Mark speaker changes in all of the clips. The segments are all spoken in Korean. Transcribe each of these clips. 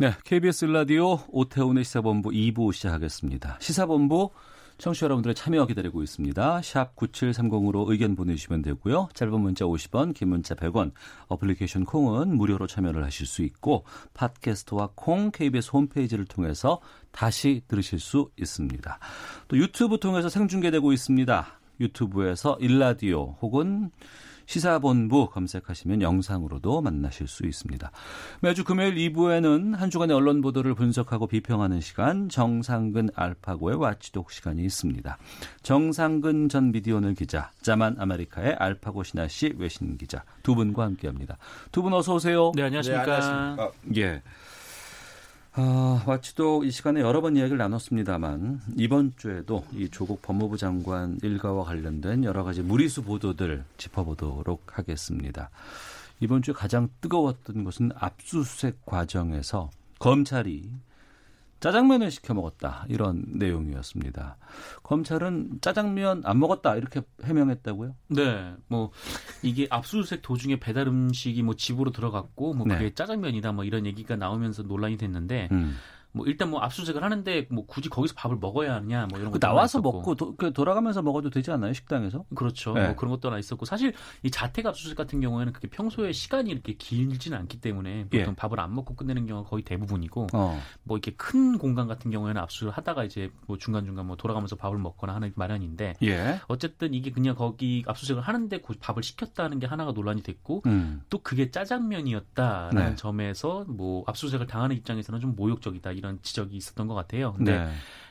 Speaker 1: 네, KBS 라디오 오태훈의 시사본부 2부 시작하겠습니다. 시사본부 청취자 여러분들의 참여 기다리고 있습니다. 샵 9730으로 의견 보내주시면 되고요. 짧은 문자 50원, 긴 문자 100원, 어플리케이션 콩은 무료로 참여를 하실 수 있고 팟캐스트와 콩 KBS 홈페이지를 통해서 다시 들으실 수 있습니다. 또 유튜브 통해서 생중계되고 있습니다. 유튜브에서 일라디오 혹은 시사본부 검색하시면 영상으로도 만나실 수 있습니다. 매주 금요일 2부에는 한 주간의 언론 보도를 분석하고 비평하는 시간 정상근 알파고의 watchdog 시간이 있습니다. 정상근 전 미디어오늘 기자, 자만 아메리카의 알파고 신하 씨 외신 기자 두 분과 함께합니다. 두 분 어서 오세요.
Speaker 2: 네, 안녕하십니까.
Speaker 3: 네, 안녕하십니까.
Speaker 1: 예. 아, watchdog 이 시간에 여러 번 이야기를 나눴습니다만 이번 주에도 이 조국 법무부 장관 일가와 관련된 여러 가지 무리수 보도들 짚어보도록 하겠습니다. 이번 주에 가장 뜨거웠던 것은 압수수색 과정에서 검찰이 짜장면을 시켜 먹었다 이런 내용이었습니다. 검찰은 짜장면 안 먹었다 이렇게 해명했다고요?
Speaker 2: 네, 뭐 이게 압수수색 도중에 배달 음식이 뭐 집으로 들어갔고 뭐 그게
Speaker 1: 네.
Speaker 2: 짜장면이다 뭐 이런 얘기가 나오면서 논란이 됐는데
Speaker 1: 음.
Speaker 2: 뭐 일단 뭐 압수수색을 하는데 뭐 굳이 거기서 밥을 먹어야 하냐 뭐 이런
Speaker 1: 그
Speaker 2: 것도
Speaker 1: 나와서
Speaker 2: 있었고.
Speaker 1: 먹고 도, 그 돌아가면서 먹어도 되지 않나요 식당에서?
Speaker 2: 그렇죠.
Speaker 1: 네.
Speaker 2: 뭐 그런 것도 하나 있었고 사실 이 자택 압수수색 같은 경우에는 그게 평소에 시간이 이렇게 길지는 않기 때문에 보통
Speaker 1: 예.
Speaker 2: 밥을 안 먹고 끝내는 경우가 거의 대부분이고
Speaker 1: 어.
Speaker 2: 뭐 이렇게 큰 공간 같은 경우에는 압수를 하다가 이제 뭐 중간 중간 뭐 돌아가면서 밥을 먹거나 하는 마련인데
Speaker 1: 예.
Speaker 2: 어쨌든 이게 그냥 거기 압수수색을 하는데 그 밥을 시켰다는 게 하나가 논란이 됐고
Speaker 1: 음.
Speaker 2: 또 그게 짜장면이었다라는
Speaker 1: 네.
Speaker 2: 점에서 뭐 압수수색을 당하는 입장에서는 좀 모욕적이다 이런 지적이 있었던 것 같아요. 근데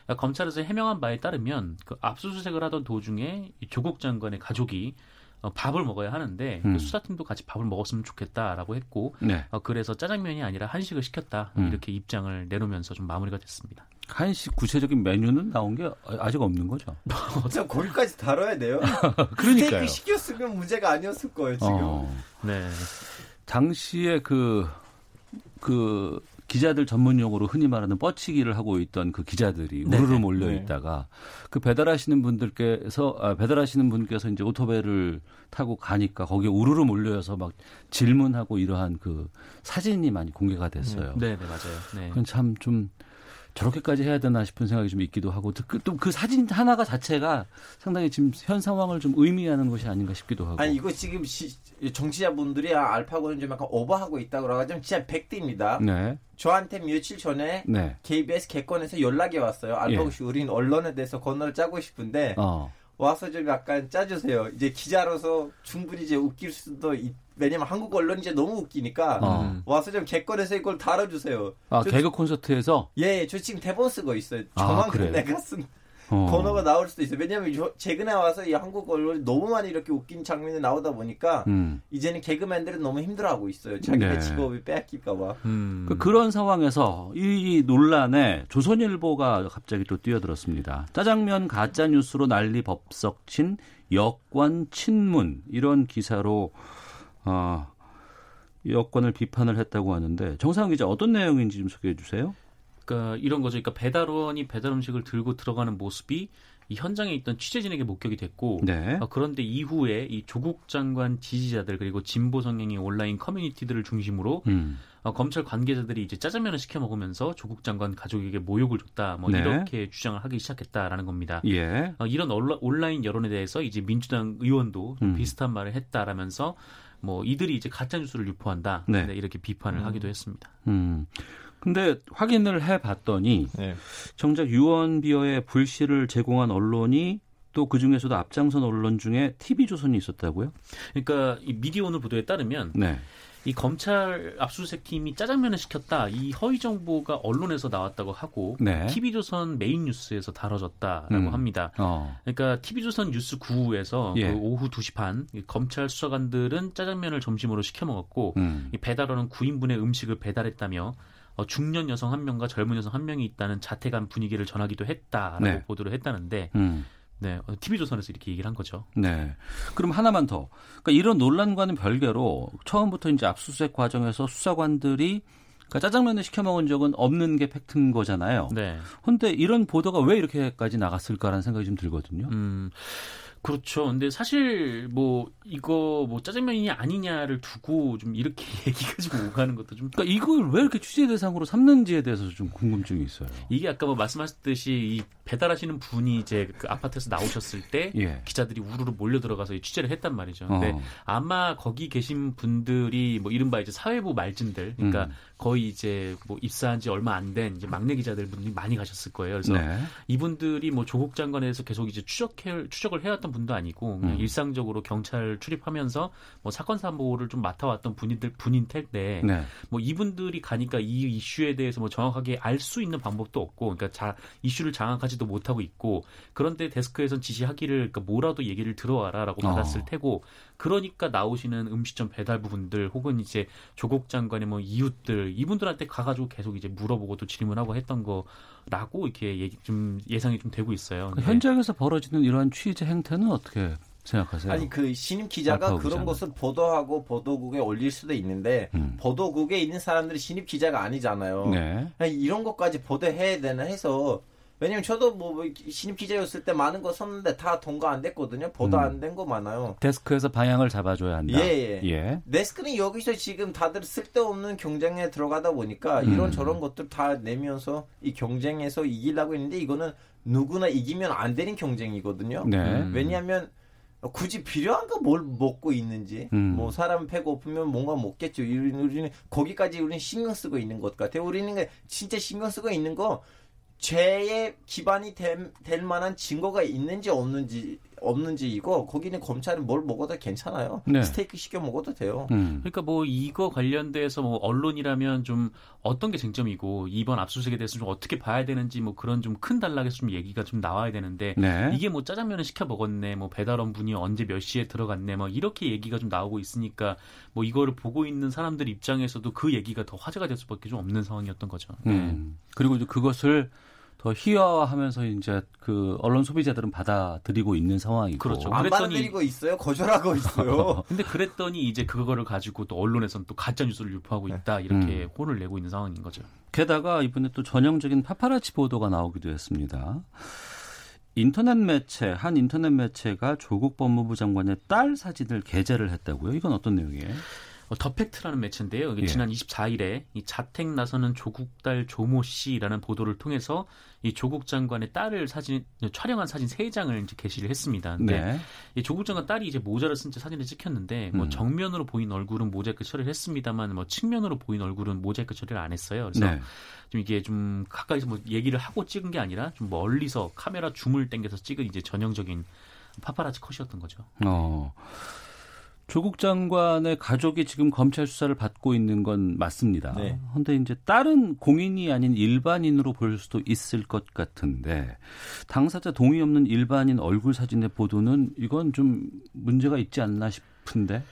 Speaker 1: 네.
Speaker 2: 검찰에서 해명한 바에 따르면 그 압수수색을 하던 도중에 이 조국 장관의 가족이 어, 밥을 먹어야 하는데 그
Speaker 1: 음.
Speaker 2: 수사팀도 같이 밥을 먹었으면 좋겠다라고 했고
Speaker 1: 네.
Speaker 2: 어, 그래서 짜장면이 아니라 한식을 시켰다
Speaker 1: 음.
Speaker 2: 이렇게 입장을 내놓으면서 좀 마무리가 됐습니다.
Speaker 1: 한식 구체적인 메뉴는 나온 게 아직 없는 거죠.
Speaker 3: 어쩜 거기까지 다뤄야 돼요?
Speaker 1: 그러니까요.
Speaker 3: 스테이크 시켰으면 문제가 아니었을 거예요 지금.
Speaker 1: 어,
Speaker 2: 네.
Speaker 1: 당시에 그, 그, 기자들 전문 용어로 흔히 말하는 뻗치기를 하고 있던 그 기자들이
Speaker 2: 네네.
Speaker 1: 우르르 몰려
Speaker 3: 네.
Speaker 1: 있다가 그 배달하시는 분들께서 아, 배달하시는 분께서 이제 오토바이를 타고 가니까 거기에 우르르 몰려서 막 질문하고 이러한 그 사진이 많이 공개가 됐어요.
Speaker 2: 네, 네, 맞아요. 네.
Speaker 1: 그건 참좀 저렇게까지 해야 되나 싶은 생각이 좀 있기도 하고 또 그 사진 하나가 자체가 상당히 지금 현 상황을 좀 의미하는 것이 아닌가 싶기도 하고.
Speaker 3: 아니 이거 지금 시, 정치자분들이 아, 알파고는 좀 약간 오버하고 있다 그래가지고 진짜 백대입니다.
Speaker 1: 네,
Speaker 3: 저한테 며칠 전에
Speaker 1: 네,
Speaker 3: KBS 개건에서 연락이 왔어요. 알파고
Speaker 1: 예.
Speaker 3: 씨 우린 언론에 대해서 건너를 짜고 싶은데
Speaker 1: 어,
Speaker 3: 와서 좀 약간 짜주세요. 이제 기자로서 충분히 이제 웃길 수도 있, 왜냐면 한국 언론이 이제 너무 웃기니까
Speaker 1: 어.
Speaker 3: 와서 좀 개건에서 이걸 다뤄주세요.
Speaker 1: 아
Speaker 3: 저-
Speaker 1: 개그 콘서트에서
Speaker 3: 예, 저 지금 대본 쓰고 있어요.
Speaker 1: 아,
Speaker 3: 저만큼
Speaker 1: 그래요?
Speaker 3: 내가 쓴
Speaker 1: 어.
Speaker 3: 번호가 나올 수도 있어요. 왜냐면 저- 최근에 와서 이 한국 언론이 너무 많이 이렇게 웃긴 장면이 나오다 보니까
Speaker 1: 음.
Speaker 3: 이제는 개그맨들은 너무 힘들어하고 있어요. 자기네
Speaker 1: 네.
Speaker 3: 직업이 빼앗길까봐.
Speaker 2: 음.
Speaker 1: 그 그런 상황에서 이 논란에 조선일보가 갑자기 또 뛰어들었습니다. 짜장면 가짜 뉴스로 난리 법석친 여권 친문 이런 기사로 어, 여권을 비판을 했다고 하는데 정상훈 기자 어떤 내용인지 좀 소개해 주세요.
Speaker 2: 그러니까 이런 거죠. 그러니까 배달원이 배달 음식을 들고 들어가는 모습이 이 현장에 있던 취재진에게 목격이 됐고
Speaker 1: 네.
Speaker 2: 어, 그런데 이후에 이 조국 장관 지지자들 그리고 진보 성향의 온라인 커뮤니티들을 중심으로
Speaker 1: 음.
Speaker 2: 어, 검찰 관계자들이 이제 짜장면을 시켜 먹으면서 조국 장관 가족에게 모욕을 줬다 뭐
Speaker 1: 네.
Speaker 2: 이렇게 주장을 하기 시작했다라는 겁니다.
Speaker 1: 예.
Speaker 2: 어, 이런 온라- 온라인 여론에 대해서 이제 민주당 의원도 좀
Speaker 1: 음.
Speaker 2: 비슷한 말을 했다라면서 뭐 이들이 이제 가짜 뉴스를 유포한다
Speaker 1: 네.
Speaker 2: 네, 이렇게 비판을 하기도 했습니다.
Speaker 1: 음. 근데 확인을 해 봤더니
Speaker 3: 네.
Speaker 1: 정작 유언비어의 불씨를 제공한 언론이 또그 중에서도 앞장선 언론 중에 TV조선이 있었다고요?
Speaker 2: 그러니까 이 미디어 오늘 보도에 따르면
Speaker 1: 네.
Speaker 2: 이 검찰 압수수색 팀이 짜장면을 시켰다 이 허위 정보가 언론에서 나왔다고 하고
Speaker 1: 네.
Speaker 2: TV조선 메인 뉴스에서 다뤄졌다라고
Speaker 1: 음.
Speaker 2: 합니다.
Speaker 1: 어.
Speaker 2: 그러니까 TV조선 뉴스 9에서
Speaker 1: 예.
Speaker 2: 그 오후 2시 반이 검찰 수사관들은 짜장면을 점심으로 시켜 먹었고
Speaker 1: 음.
Speaker 2: 이 배달원은 9인분의 음식을 배달했다며 어, 중년 여성 한 명과 젊은 여성 한 명이 있다는 자택안 분위기를 전하기도 했다라고
Speaker 1: 네.
Speaker 2: 보도를 했다는데
Speaker 1: 음.
Speaker 2: 네, 어, TV조선에서 이렇게 얘기를 한 거죠.
Speaker 1: 네. 그럼 하나만 더. 그러니까 이런 논란과는 별개로 처음부터 이제 압수수색 과정에서 수사관들이 그러니까 짜장면을 시켜 먹은 적은 없는 게 팩트인 거잖아요.
Speaker 2: 네.
Speaker 1: 근데 이런 보도가 왜 이렇게까지 나갔을까라는 생각이 좀 들거든요.
Speaker 2: 음, 그렇죠. 근데 사실 뭐 이거 뭐 짜장면이냐 아니냐를 두고 좀 이렇게 얘기 가지고 오가는 것도 좀
Speaker 1: 그러니까 이걸 왜 이렇게 취재 대상으로 삼는지에 대해서 좀 궁금증이 있어요.
Speaker 2: 이게 아까 뭐 말씀하셨듯이 이 배달하시는 분이 이제 그 아파트에서 나오셨을 때
Speaker 1: 예.
Speaker 2: 기자들이 우르르 몰려 들어가서 이 취재를 했단 말이죠. 근데
Speaker 1: 어.
Speaker 2: 아마 거기 계신 분들이 뭐 이른바 이제 사회부 말진들, 그러니까
Speaker 1: 음.
Speaker 2: 거의 이제 뭐 입사한 지 얼마 안 된 이제 막내 기자들 분들이 많이 가셨을 거예요. 그래서
Speaker 1: 네.
Speaker 2: 이분들이 뭐 조국 장관에 대해서 계속 이제 추적해 추적을 해왔던 분도 아니고 그냥
Speaker 1: 음.
Speaker 2: 일상적으로 경찰 출입하면서 뭐 사건 사고를 좀 맡아왔던 분인들 분인 텐데
Speaker 1: 네.
Speaker 2: 뭐 이분들이 가니까 이 이슈에 대해서 뭐 정확하게 알 수 있는 방법도 없고 그러니까 자 이슈를 장악하지도 못하고 있고 그런데 데스크에선 지시하기를 그러니까 뭐라도 얘기를 들어와라라고
Speaker 1: 어.
Speaker 2: 받았을 테고 그러니까 나오시는 음식점 배달 부분들 혹은 이제 조국 장관의 뭐 이웃들 이분들한테 가가지고 계속 이제 물어보고 또 질문하고 했던 거라고 이렇게 얘기 좀 예상이 좀 되고 있어요.
Speaker 1: 그
Speaker 2: 네.
Speaker 1: 현장에서 벌어지는 이러한 취재 행태는 어떻게 생각하세요?
Speaker 3: 아니 그 신임 기자가 그런
Speaker 1: 기자는.
Speaker 3: 것을 보도하고 보도국에 올릴 수도 있는데
Speaker 1: 음.
Speaker 3: 보도국에 있는 사람들이 신입 기자가 아니잖아요.
Speaker 1: 네.
Speaker 3: 아니, 이런 것까지 보도해야 되나 해서 왜냐면 저도 뭐 신입 기자였을 때 많은 거 썼는데 다 통과 안 됐거든요. 보도
Speaker 1: 음.
Speaker 3: 안된 거 많아요.
Speaker 1: 데스크에서 방향을 잡아줘야 한다.
Speaker 3: 예, 예.
Speaker 1: 예.
Speaker 3: 데스크는 여기서 지금 다들 쓸데없는 경쟁에 들어가다 보니까
Speaker 1: 음.
Speaker 3: 이런 저런 것들 다 내면서 이 경쟁에서 이기려고 했는데 이거는 누구나 이기면 안 되는 경쟁이거든요.
Speaker 1: 네.
Speaker 2: 음.
Speaker 3: 왜냐하면 굳이 필요한가 뭘 먹고 있는지
Speaker 1: 음.
Speaker 3: 뭐 사람 배고프면 뭔가 먹겠죠. 우리는, 거기까지 우리는 신경 쓰고 있는 것 같아요. 우리는 그 진짜 신경 쓰고 있는 거 죄의 기반이 될, 될 만한 증거가 있는지 없는지 없는지이고 거기는 검찰은 뭘 먹어도 괜찮아요.
Speaker 1: 네.
Speaker 3: 스테이크 시켜 먹어도 돼요.
Speaker 1: 음.
Speaker 2: 그러니까 뭐 이거 관련돼서 뭐 언론이라면 좀 어떤 게 쟁점이고 이번 압수수색에 대해서 좀 어떻게 봐야 되는지 뭐 그런 좀 큰 단락에서 좀 얘기가 좀 나와야 되는데
Speaker 1: 네.
Speaker 2: 이게 뭐 짜장면을 시켜 먹었네, 뭐 배달원 분이 언제 몇 시에 들어갔네, 뭐 이렇게 얘기가 좀 나오고 있으니까 뭐 이거를 보고 있는 사람들 입장에서도 그 얘기가 더 화제가 될 수밖에 좀 없는 상황이었던 거죠. 네.
Speaker 1: 음. 그리고 이제 그것을 더 희화화하면서 이제 그 언론 소비자들은 받아들이고 있는 상황이고.
Speaker 2: 그렇죠.
Speaker 3: 안
Speaker 2: 그랬더니-
Speaker 3: 받아들이고 있어요. 거절하고 있어요.
Speaker 2: 근데 그랬더니 이제 그거를 가지고 또 언론에서는 또 가짜 뉴스를 유포하고 있다 이렇게
Speaker 1: 음.
Speaker 2: 혼을 내고 있는 상황인 거죠.
Speaker 1: 게다가 이번에 또 전형적인 파파라치 보도가 나오기도 했습니다. 인터넷 매체 한 인터넷 매체가 조국 법무부 장관의 딸 사진을 게재를 했다고요? 이건 어떤 내용이에요?
Speaker 2: 어, 더 팩트라는 매체인데요. 이게
Speaker 1: 예.
Speaker 2: 지난 24일에 이 자택 나서는 조국 딸 조모 씨라는 보도를 통해서 이 조국 장관의 딸을 사진 촬영한 사진 세 장을 이제 게시를 했습니다. 근데
Speaker 1: 네.
Speaker 2: 이 조국 장관 딸이 이제 모자를 쓴 채 사진을 찍혔는데 뭐
Speaker 1: 음.
Speaker 2: 정면으로 보인 얼굴은 모자이크 처리를 했습니다만 뭐 측면으로 보인 얼굴은 모자이크 처리를 안 했어요. 그래서
Speaker 1: 네.
Speaker 2: 좀 이게 좀 가까이서 뭐 얘기를 하고 찍은 게 아니라 좀 멀리서 카메라 줌을 당겨서 찍은 이제 전형적인 파파라치 컷이었던 거죠.
Speaker 1: 어. 조국 장관의 가족이 지금 검찰 수사를 받고 있는 건 맞습니다.
Speaker 3: 네.
Speaker 1: 그런데 이제 다른 공인이 아닌 일반인으로 볼 수도 있을 것 같은데 당사자 동의 없는 일반인 얼굴 사진의 보도는 이건 좀 문제가 있지 않나 싶은데.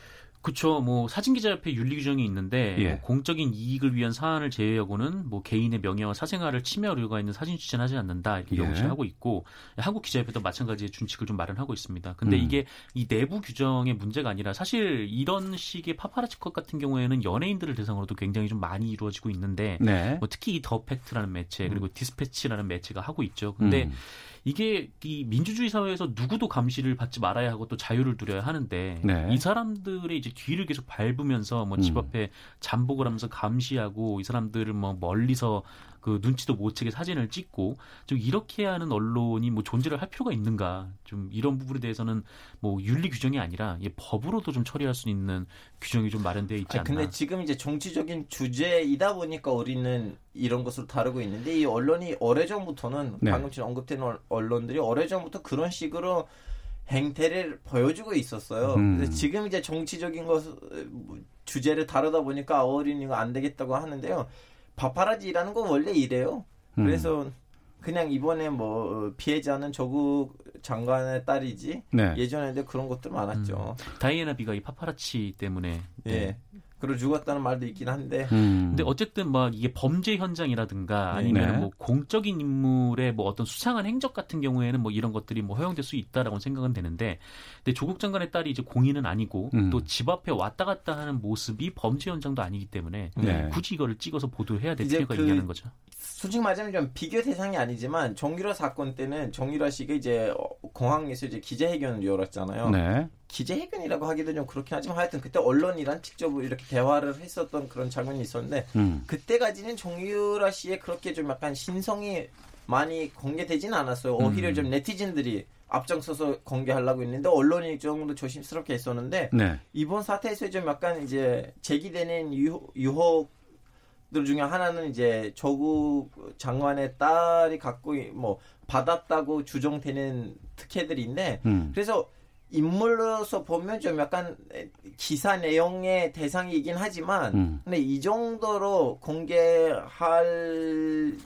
Speaker 2: 그렇죠. 뭐 사진기자협회 윤리 규정이 있는데
Speaker 1: 예.
Speaker 2: 뭐 공적인 이익을 위한 사안을 제외하고는 뭐 개인의 명예와 사생활을 침해할 우려가 있는 사진 취재는 하지 않는다 이렇게
Speaker 1: 예.
Speaker 2: 명시하고 있고 한국 기자협회도 마찬가지의 준칙을 좀 마련하고 있습니다. 근데
Speaker 1: 음.
Speaker 2: 이게 이 내부 규정의 문제가 아니라 사실 이런 식의 파파라치 컷 같은 경우에는 연예인들을 대상으로도 굉장히 좀 많이 이루어지고 있는데
Speaker 1: 네.
Speaker 2: 뭐 특히 이 더 팩트라는 매체 그리고 디스패치라는 매체가 하고 있죠. 근데
Speaker 1: 음.
Speaker 2: 이게 이 민주주의 사회에서 누구도 감시를 받지 말아야 하고 또 자유를 누려야 하는데
Speaker 1: 네.
Speaker 2: 이 사람들의 이제 뒤를 계속 밟으면서 뭐집
Speaker 1: 음.
Speaker 2: 앞에 잠복을 하면서 감시하고 이 사람들을 뭐 멀리서 그 눈치도 못 채게 사진을 찍고 좀 이렇게 하는 언론이 뭐 존재를 할 필요가 있는가 좀 이런 부분에 대해서는 뭐 윤리 규정이 아니라 이 법으로도 좀 처리할 수 있는 규정이 좀 마련되어 있지
Speaker 3: 아,
Speaker 2: 않나.
Speaker 3: 근데 지금 이제 정치적인 주제이다 보니까 우리는 이런 것을 다루고 있는데 이 언론이 오래전부터는
Speaker 1: 네.
Speaker 3: 방금 전에 언급된 언- 언론들이 오래전부터 그런 식으로 행태를 보여주고 있었어요.
Speaker 1: 음.
Speaker 3: 그래서 지금 이제 정치적인 것 뭐, 주제를 다루다 보니까 어린이가 안 되겠다고 하는데요. 파파라지라는 건 원래 이래요.
Speaker 1: 음.
Speaker 3: 그래서 그냥 이번에 뭐 피해자는 조국 장관의 딸이지
Speaker 1: 네.
Speaker 3: 예전에도 그런 것들 많았죠.
Speaker 2: 다이애나 비가 이 파파라치 때문에
Speaker 3: 예.
Speaker 2: 네.
Speaker 3: 그러 죽었다는 말도 있긴 한데
Speaker 1: 음.
Speaker 2: 근데 어쨌든 막 이게 범죄 현장이라든가 아니면
Speaker 1: 네.
Speaker 2: 뭐 공적인 인물의 뭐 어떤 수상한 행적 같은 경우에는 뭐 이런 것들이 뭐 허용될 수 있다라고 생각은 되는데 근데 조국 장관의 딸이 이제 공인은 아니고
Speaker 1: 음.
Speaker 2: 또집 앞에 왔다 갔다 하는 모습이 범죄 현장도 아니기 때문에
Speaker 1: 네.
Speaker 2: 굳이 이거를 찍어서 보도해야 될 필요가
Speaker 3: 그
Speaker 2: 있냐는 거죠.
Speaker 3: 솔직히 말하자면 좀 비교 대상이 아니지만 정유라 사건 때는 정유라 씨가 이제 어, 공항에서 이제 기자회견을 열었잖아요.
Speaker 1: 네.
Speaker 3: 기자회견이라고 하기도 좀 그렇긴 하지만 하여튼 그때 언론이랑 직접 이렇게 대화를 했었던 그런 장면이 있었는데
Speaker 1: 음.
Speaker 3: 그때까지는 정유라 씨의 그렇게 좀 약간 신성이 많이 공개되지는 않았어요. 오히려
Speaker 1: 음.
Speaker 3: 좀 네티즌들이 앞장서서 공개하려고 했는데 언론이 좀 더 조심스럽게 했었는데
Speaker 1: 네.
Speaker 3: 이번 사태에서 좀 약간 이제 제기되는 유혹, 유혹들 중에 하나는 이제 조국 장관의 딸이 갖고 이- 뭐 받았다고 주장되는 특혜들인데
Speaker 1: 음.
Speaker 3: 그래서 인물로서 보면 좀 약간 기사 내용의 대상이긴 하지만
Speaker 1: 음.
Speaker 3: 근데 이 정도로 공개할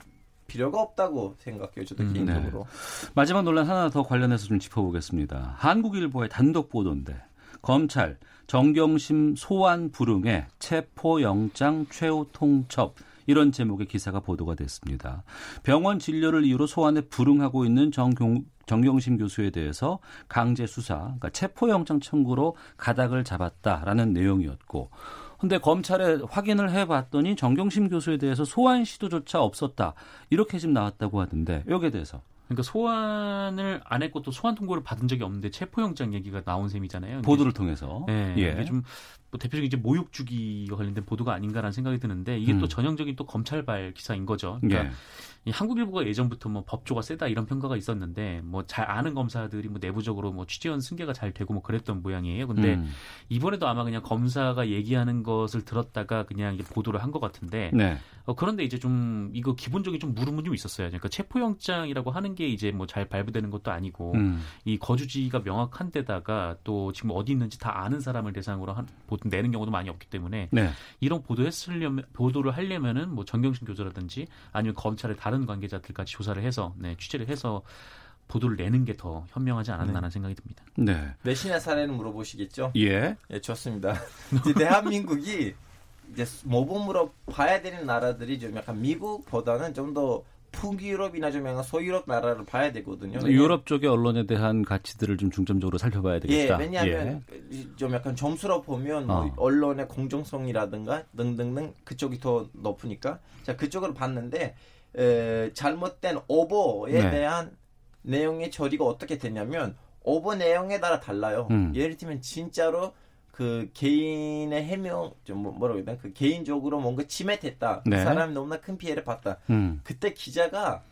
Speaker 3: 필요가 없다고 생각해요. 저도
Speaker 2: 음,
Speaker 3: 개인적으로.
Speaker 1: 마지막 논란 하나 더 관련해서 좀 짚어보겠습니다. 한국일보의 단독 보도인데 검찰 정경심 소환 불응에 체포영장 최후 통첩 이런 제목의 기사가 보도가 됐습니다. 병원 진료를 이유로 소환에 불응하고 있는 정경, 정경심 교수에 대해서 강제 수사, 그러니까 체포영장 청구로 가닥을 잡았다라는 내용이었고 근데 검찰에 확인을 해봤더니 정경심 교수에 대해서 소환 시도조차 없었다. 이렇게 지금 나왔다고 하던데 여기에 대해서
Speaker 2: 그러니까 소환을 안 했고 또 소환 통보를 받은 적이 없는데 체포영장 얘기가 나온 셈이잖아요.
Speaker 1: 보도를 통해서
Speaker 2: 네,
Speaker 1: 예.
Speaker 2: 이게 좀뭐 대표적인 이제 모욕 주기가 관련된 보도가 아닌가라는 생각이 드는데 이게
Speaker 1: 음.
Speaker 2: 또 전형적인 또 검찰발 기사인 거죠. 그러니까
Speaker 1: 예.
Speaker 2: 이 한국일보가 예전부터 뭐 법조가 세다 이런 평가가 있었는데 뭐 잘 아는 검사들이 뭐 내부적으로 뭐 취재원 승계가 잘 되고 뭐 그랬던 모양이에요. 근데
Speaker 1: 음.
Speaker 2: 이번에도 아마 그냥 검사가 얘기하는 것을 들었다가 그냥 보도를 한 것 같은데
Speaker 1: 네.
Speaker 2: 어, 그런데 이제 좀 이거 기본적인 좀 물음은 좀 있었어요. 그러니까 체포영장이라고 하는 게 이제 뭐 잘 발부되는 것도 아니고
Speaker 1: 음.
Speaker 2: 이 거주지가 명확한 데다가 또 지금 어디 있는지 다 아는 사람을 대상으로 한, 보통 내는 경우도 많이 없기 때문에
Speaker 1: 네.
Speaker 2: 이런 보도했으려면 보도를 하려면은 뭐 정경심 교수라든지 아니면 검찰의 다른 관계자들까지 조사를 해서 네, 취재를 해서 보도를 내는 게 더 현명하지 않았나라는 생각이 듭니다.
Speaker 1: 네.
Speaker 3: 몇이나 사례는 물어보시겠죠?
Speaker 1: 예.
Speaker 3: 예, 좋습니다. 이제 대한민국이 이제 모범으로 봐야 되는 나라들이 좀 약간 미국보다는 좀 더 북유럽이나 좀 약간 소유럽 나라를 봐야 되거든요.
Speaker 1: 유럽 쪽의 언론에 대한 가치들을 좀 중점적으로 살펴봐야
Speaker 3: 예,
Speaker 1: 되겠다.
Speaker 3: 왜냐하면 좀 약간 점수로 보면 뭐
Speaker 1: 어.
Speaker 3: 언론의 공정성이라든가 등등등 그쪽이 더 높으니까 자 그쪽으로 봤는데 에, 잘못된 오보에
Speaker 1: 네.
Speaker 3: 대한 내용의 처리가 어떻게 되냐면 오보 내용에 따라 달라요.
Speaker 1: 음.
Speaker 3: 예를 들면 진짜로 그 개인의 해명 좀 뭐- 뭐라고 해야 되나 그 개인적으로 뭔가 침해됐다.
Speaker 1: 네.
Speaker 3: 그 사람이 너무나 큰 피해를 봤다.
Speaker 1: 음.
Speaker 3: 그때 기자가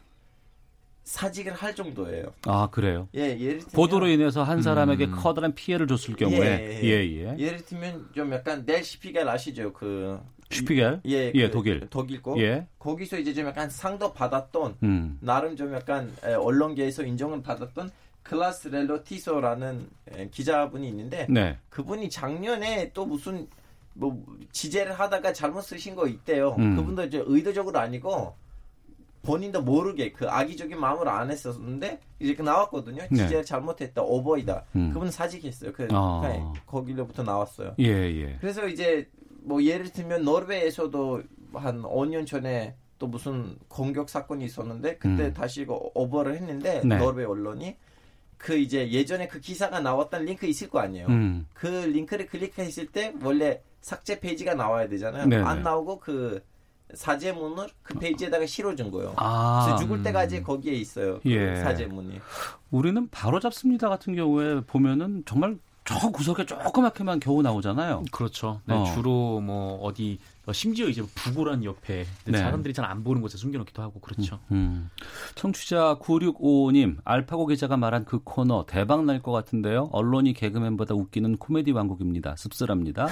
Speaker 3: 사직을 할 정도예요.
Speaker 1: 아 그래요.
Speaker 3: 예, 예를 들면
Speaker 1: 보도로 인해서 한 사람에게
Speaker 2: 음.
Speaker 1: 커다란 피해를 줬을 경우에
Speaker 3: 예,
Speaker 1: 예 예.
Speaker 3: 예 를 들면 좀 약간 넬 시피겔 아시죠? 그
Speaker 1: 슈피겔.
Speaker 3: 예,
Speaker 1: 예,
Speaker 3: 그
Speaker 1: 독일.
Speaker 3: 독일고
Speaker 1: 예.
Speaker 3: 거기서 이제 좀 약간 상도 받았던
Speaker 1: 음.
Speaker 3: 나름 좀 약간 에, 언론계에서 인정을 받았던 클라스 렐로티소라는 에, 기자분이 있는데
Speaker 1: 네.
Speaker 3: 그분이 작년에 또 무슨 뭐 지재를 하다가 잘못 쓰신 거 있대요.
Speaker 1: 음.
Speaker 3: 그분도 이제 의도적으로 아니고 본인도 모르게 그 악의적인 마음으로 안 했었는데 이제 그 나왔거든요.
Speaker 1: 네.
Speaker 3: 지재를 잘못했다 오버이다.
Speaker 1: 음.
Speaker 3: 그분 사직했어요. 그
Speaker 1: 아.
Speaker 3: 그냥 거기로부터 나왔어요.
Speaker 1: 예 예.
Speaker 3: 그래서 이제 뭐 예를 들면 노르웨이에서도 한 5년 전에 또 무슨 공격 사건이 있었는데 그때
Speaker 1: 음.
Speaker 3: 다시 이거 오버를 했는데
Speaker 1: 네.
Speaker 3: 노르웨이 언론이 그 이제 예전에 그 기사가 나왔던 링크 있을 거 아니에요.
Speaker 1: 음.
Speaker 3: 그 링크를 클릭했을 때 원래 삭제 페이지가 나와야 되잖아요.
Speaker 1: 네네.
Speaker 3: 안 나오고 그 사제문을 그 페이지에다가 실어준 거예요.
Speaker 1: 아.
Speaker 3: 그래서 죽을 때까지 거기에 있어요. 그
Speaker 1: 예.
Speaker 3: 사제문이.
Speaker 1: 우리는 바로 잡습니다 같은 경우에 보면은 정말 저 구석에 조그맣게만 겨우 나오잖아요.
Speaker 2: 그렇죠. 네,
Speaker 1: 어.
Speaker 2: 주로 뭐 어디 어, 심지어 이제 부고란 옆에
Speaker 1: 네.
Speaker 2: 사람들이 잘 안 보는 곳에 숨겨놓기도 하고 그렇죠.
Speaker 1: 음. 청취자 9655님, 알파고 기자가 말한 그 코너 대박 날 것 같은데요. 언론이 개그맨보다 웃기는 코미디 왕국입니다. 씁쓸합니다.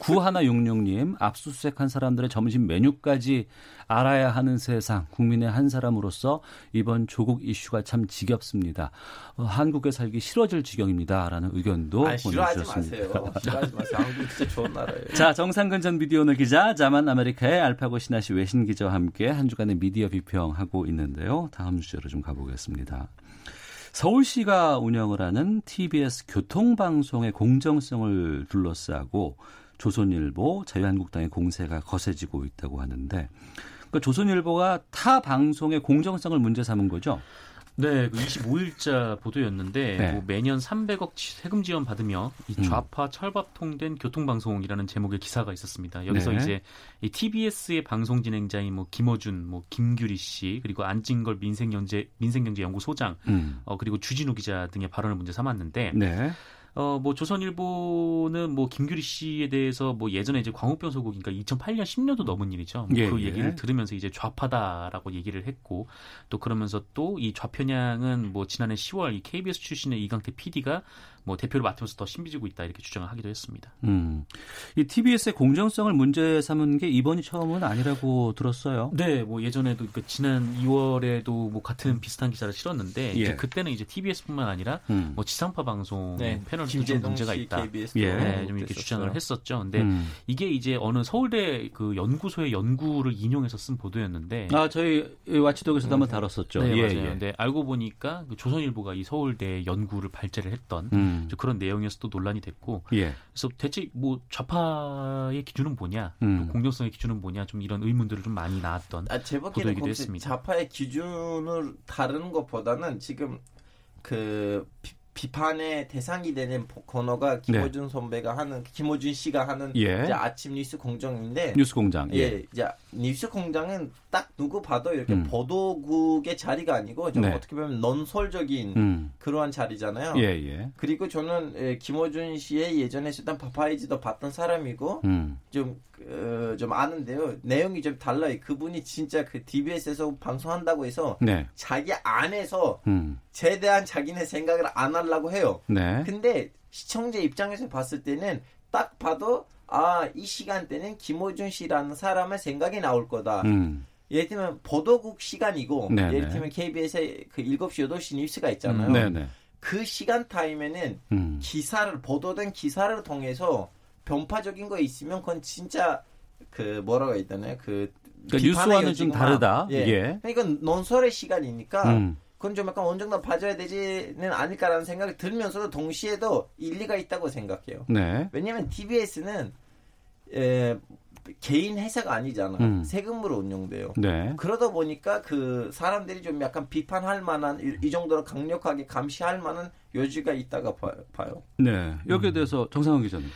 Speaker 1: 9166님, 압수수색한 사람들의 점심 메뉴까지 알아야 하는 세상, 국민의 한 사람으로서 이번 조국 이슈가 참 지겹습니다. 어, 한국에 살기 싫어질 지경입니다. 라는 의견도
Speaker 3: 아, 싫어하지
Speaker 1: 보내주셨습니다.
Speaker 3: 마세요. 싫어하지 마세요. 한국 진짜 좋은 나라예요.
Speaker 1: 자, 정상근 전 미디어 오늘 기자, 자만 아메리카의 알파고 신하시 외신 기자와 함께 한 주간의 미디어 비평하고 있는데요. 다음 주제로 좀 가보겠습니다. 서울시가 운영을 하는 TBS 교통방송의 공정성을 둘러싸고 조선일보, 자유한국당의 공세가 거세지고 있다고 하는데 그러니까 조선일보가 타 방송의 공정성을 문제 삼은 거죠.
Speaker 2: 네, 그 25일자 보도였는데
Speaker 1: 네.
Speaker 2: 뭐 매년 300억 세금 지원 받으며 이
Speaker 1: 음.
Speaker 2: 좌파 철밥통된 교통방송이라는 제목의 기사가 있었습니다. 여기서
Speaker 1: 네.
Speaker 2: 이제 이 TBS의 방송 진행자인 뭐 김어준, 뭐 김규리 씨 그리고 안진걸 민생경제 민생경제연구소장
Speaker 1: 음.
Speaker 2: 어 그리고 주진우 기자 등의 발언을 문제 삼았는데
Speaker 1: 네.
Speaker 2: 어, 뭐, 조선일보는 뭐, 김규리 씨에 대해서 뭐, 예전에 이제 광우병 소고기니까 2008년 10년도 넘은 일이죠. 뭐
Speaker 1: 예,
Speaker 2: 그
Speaker 1: 예.
Speaker 2: 얘기를 들으면서 이제 좌파다라고 얘기를 했고, 또 그러면서 또 이 좌편향은 뭐, 지난해 10월 이 KBS 출신의 이강태 PD가 뭐, 대표를 맡으면서 더 신비지고 있다 이렇게 주장을 하기도 했습니다.
Speaker 1: 음. 이 TBS의 공정성을 문제 삼은 게 이번이 처음은 아니라고 들었어요.
Speaker 2: 네, 뭐 예전에도 그 지난 2월에도 뭐 같은 비슷한 기사를 실었는데
Speaker 1: 예.
Speaker 2: 그때는 이제 TBS뿐만 아니라
Speaker 1: 음.
Speaker 2: 뭐 지상파 방송
Speaker 3: 네,
Speaker 2: 패널도 좀 문제가
Speaker 3: 씨
Speaker 2: 있다.
Speaker 3: KBS
Speaker 1: 예.
Speaker 2: 네, 좀 이렇게 주장을 했었죠. 근데
Speaker 1: 음.
Speaker 2: 이게 이제 어느 서울대 그 연구소의 연구를 인용해서 쓴 보도였는데
Speaker 1: 아, 저희 와치독에서도 한번 다뤘었죠.
Speaker 2: 네,
Speaker 1: 예,
Speaker 2: 맞아요.
Speaker 1: 예.
Speaker 2: 근데 알고 보니까 그 조선일보가 이 서울대 연구를 발제를 했던
Speaker 1: 음.
Speaker 2: 좀 그런 내용이어서 또 논란이 됐고
Speaker 1: 예.
Speaker 2: 그래서 대체 뭐 좌파의 기준은 뭐냐,
Speaker 1: 음.
Speaker 2: 또 공정성의 기준은 뭐냐, 좀 이런 의문들을 좀 많이 나왔던
Speaker 3: 아,
Speaker 2: 보도이기도 했습니다.
Speaker 3: 좌파의 기준을 다루는 것보다는 지금 그 비, 판의 대상이 되는 보- 번호가 김호준 선배가 하는 김호준 씨가 하는
Speaker 1: 네. 예.
Speaker 3: 아침 뉴스 공정인데
Speaker 1: 뉴스 공장.
Speaker 3: 예.
Speaker 1: 예.
Speaker 3: 이제 뉴스 공장은 딱 누구 봐도 이렇게
Speaker 1: 음.
Speaker 3: 보도국의 자리가 아니고 좀
Speaker 1: 네.
Speaker 3: 어떻게 보면 논설적인
Speaker 1: 음.
Speaker 3: 그러한 자리잖아요.
Speaker 1: 예, 예.
Speaker 3: 그리고 저는 예, 김호준 씨의 예전에 쓰던 파파이지도 봤던 사람이고
Speaker 1: 음.
Speaker 3: 좀, 어, 좀 아는데요. 내용이 좀 달라요. 그분이 진짜 그 DBS에서 방송한다고 해서
Speaker 1: 네.
Speaker 3: 자기 안에서
Speaker 1: 음.
Speaker 3: 제 대한 자기네 생각을 안 하 려고 해요.
Speaker 1: 네.
Speaker 3: 근데 시청자 입장에서 봤을 때는 딱 봐도 아, 이 시간대는 김호준 씨라는 사람의 생각이 나올 거다.
Speaker 1: 음.
Speaker 3: 예를 들면 보도국 시간이고
Speaker 1: 네,
Speaker 3: 예를
Speaker 1: 네.
Speaker 3: 들면 KBS의 그 7시, 8시 뉴스가 있잖아요.
Speaker 1: 네, 네.
Speaker 3: 그 시간 타임에는
Speaker 1: 음.
Speaker 3: 기사를 보도된 기사를 통해서 변파적인 거 있으면 그건 진짜 그 뭐라고 해야 되나요? 그
Speaker 1: 그러니까 뉴스와는 좀
Speaker 3: 여지구나.
Speaker 1: 다르다.
Speaker 3: 예.
Speaker 1: 예.
Speaker 3: 그러니까 논설의 시간이니까
Speaker 1: 음.
Speaker 3: 그건 좀 약간 어느 정도 봐줘야 되지는 않을까라는 생각이 들면서도 동시에도 일리가 있다고 생각해요.
Speaker 1: 네.
Speaker 3: 왜냐하면 TBS는 에, 개인 회사가 아니잖아.
Speaker 1: 음.
Speaker 3: 세금으로 운영돼요.
Speaker 1: 네.
Speaker 3: 그러다 보니까 그 사람들이 좀 약간 비판할 만한 이, 이 정도로 강력하게 감시할 만한 여지가 있다가 봐, 봐요.
Speaker 1: 네. 여기에
Speaker 3: 음.
Speaker 1: 대해서 정상훈 기자님.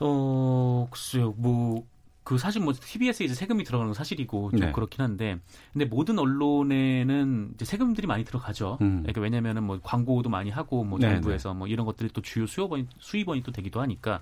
Speaker 2: 어, 글쎄요, 뭐, 그 사실 뭐 TBS에 이제 세금이 들어가는 건 사실이고 좀
Speaker 1: 네.
Speaker 2: 그렇긴 한데, 근데 모든 언론에는 이제 세금들이 많이 들어가죠.
Speaker 1: 음.
Speaker 2: 그러니까 왜냐면은 뭐 광고도 많이 하고 뭐
Speaker 1: 네,
Speaker 2: 정부에서 뭐 이런 것들이 또 주요 수요원 수입원이 또 되기도 하니까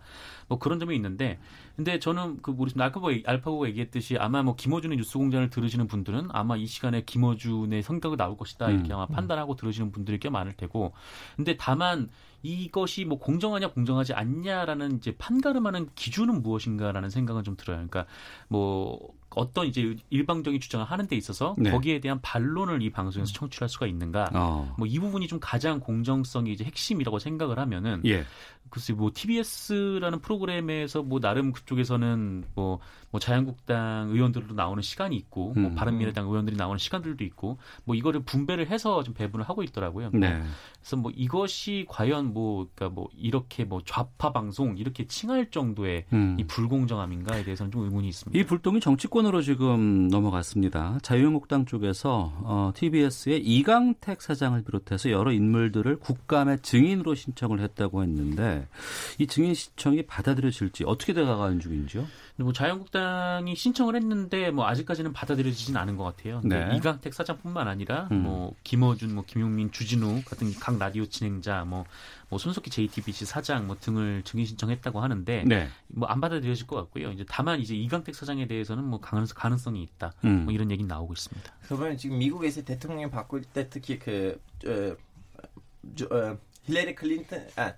Speaker 2: 뭐 그런 점이 있는데, 근데 저는 그 우리 알파고 알파고가 얘기했듯이 아마 뭐 김어준의 뉴스공장을 들으시는 분들은 아마 이 시간에 김어준의 성격이 나올 것이다 이렇게
Speaker 1: 음.
Speaker 2: 아마 판단하고 들으시는 분들이 꽤 많을 테고, 근데 다만 이것이 뭐 공정하냐 공정하지 않냐라는 이제 판가름하는 기준은 무엇인가라는 생각은 좀 들어요. 그러니까 뭐 어떤 이제 일방적인 주장을 하는 데 있어서
Speaker 1: 네.
Speaker 2: 거기에 대한 반론을 이 방송에서 청취할 수가 있는가?
Speaker 1: 어.
Speaker 2: 뭐이 부분이 좀 가장 공정성이 이제 핵심이라고 생각을 하면은
Speaker 1: 예.
Speaker 2: 글쎄 뭐 TBS라는 프로그램에서 뭐 나름 그쪽에서는 뭐, 뭐 자유한국당 의원들도 나오는 시간이 있고 뭐
Speaker 1: 음.
Speaker 2: 바른미래당 의원들이 나오는 시간들도 있고 뭐 이거를 분배를 해서 좀 배분을 하고 있더라고요. 뭐
Speaker 1: 네.
Speaker 2: 그래서 뭐 이것이 과연 뭐 그러니까 뭐 이렇게 뭐 좌파 방송 이렇게 칭할 정도의
Speaker 1: 음.
Speaker 2: 이 불공정함인가에 대해서는 좀 의문이 있습니다.
Speaker 1: 이 불똥이 정치권 으로 지금 넘어갔습니다. 자유한국당 쪽에서 어, TBS의 이강택 사장을 비롯해서 여러 인물들을 국감의 증인으로 신청을 했다고 했는데 이 증인 신청이 받아들여질지 어떻게 돼가는 중인지요?
Speaker 2: 뭐 자유한국당이 신청을 했는데 뭐 아직까지는 받아들여지진 않은 것 같아요.
Speaker 1: 네.
Speaker 2: 이강택 사장뿐만 아니라
Speaker 1: 음.
Speaker 2: 뭐 김어준, 뭐 김용민, 주진우 같은 각 라디오 진행자, 뭐, 뭐 손석희 JTBC 사장 뭐 등을 증인 신청했다고 하는데
Speaker 1: 네.
Speaker 2: 뭐안 받아들여질 것 같고요. 이제 다만 이제 이강택 사장에 대해서는 뭐 가능성, 가능성이 있다.
Speaker 1: 음.
Speaker 2: 뭐 이런 얘기 나오고 있습니다.
Speaker 3: 그러면 지금 미국에서 대통령 바꿀 때 특히 그 어, 저, 어, 힐러리 클린턴 아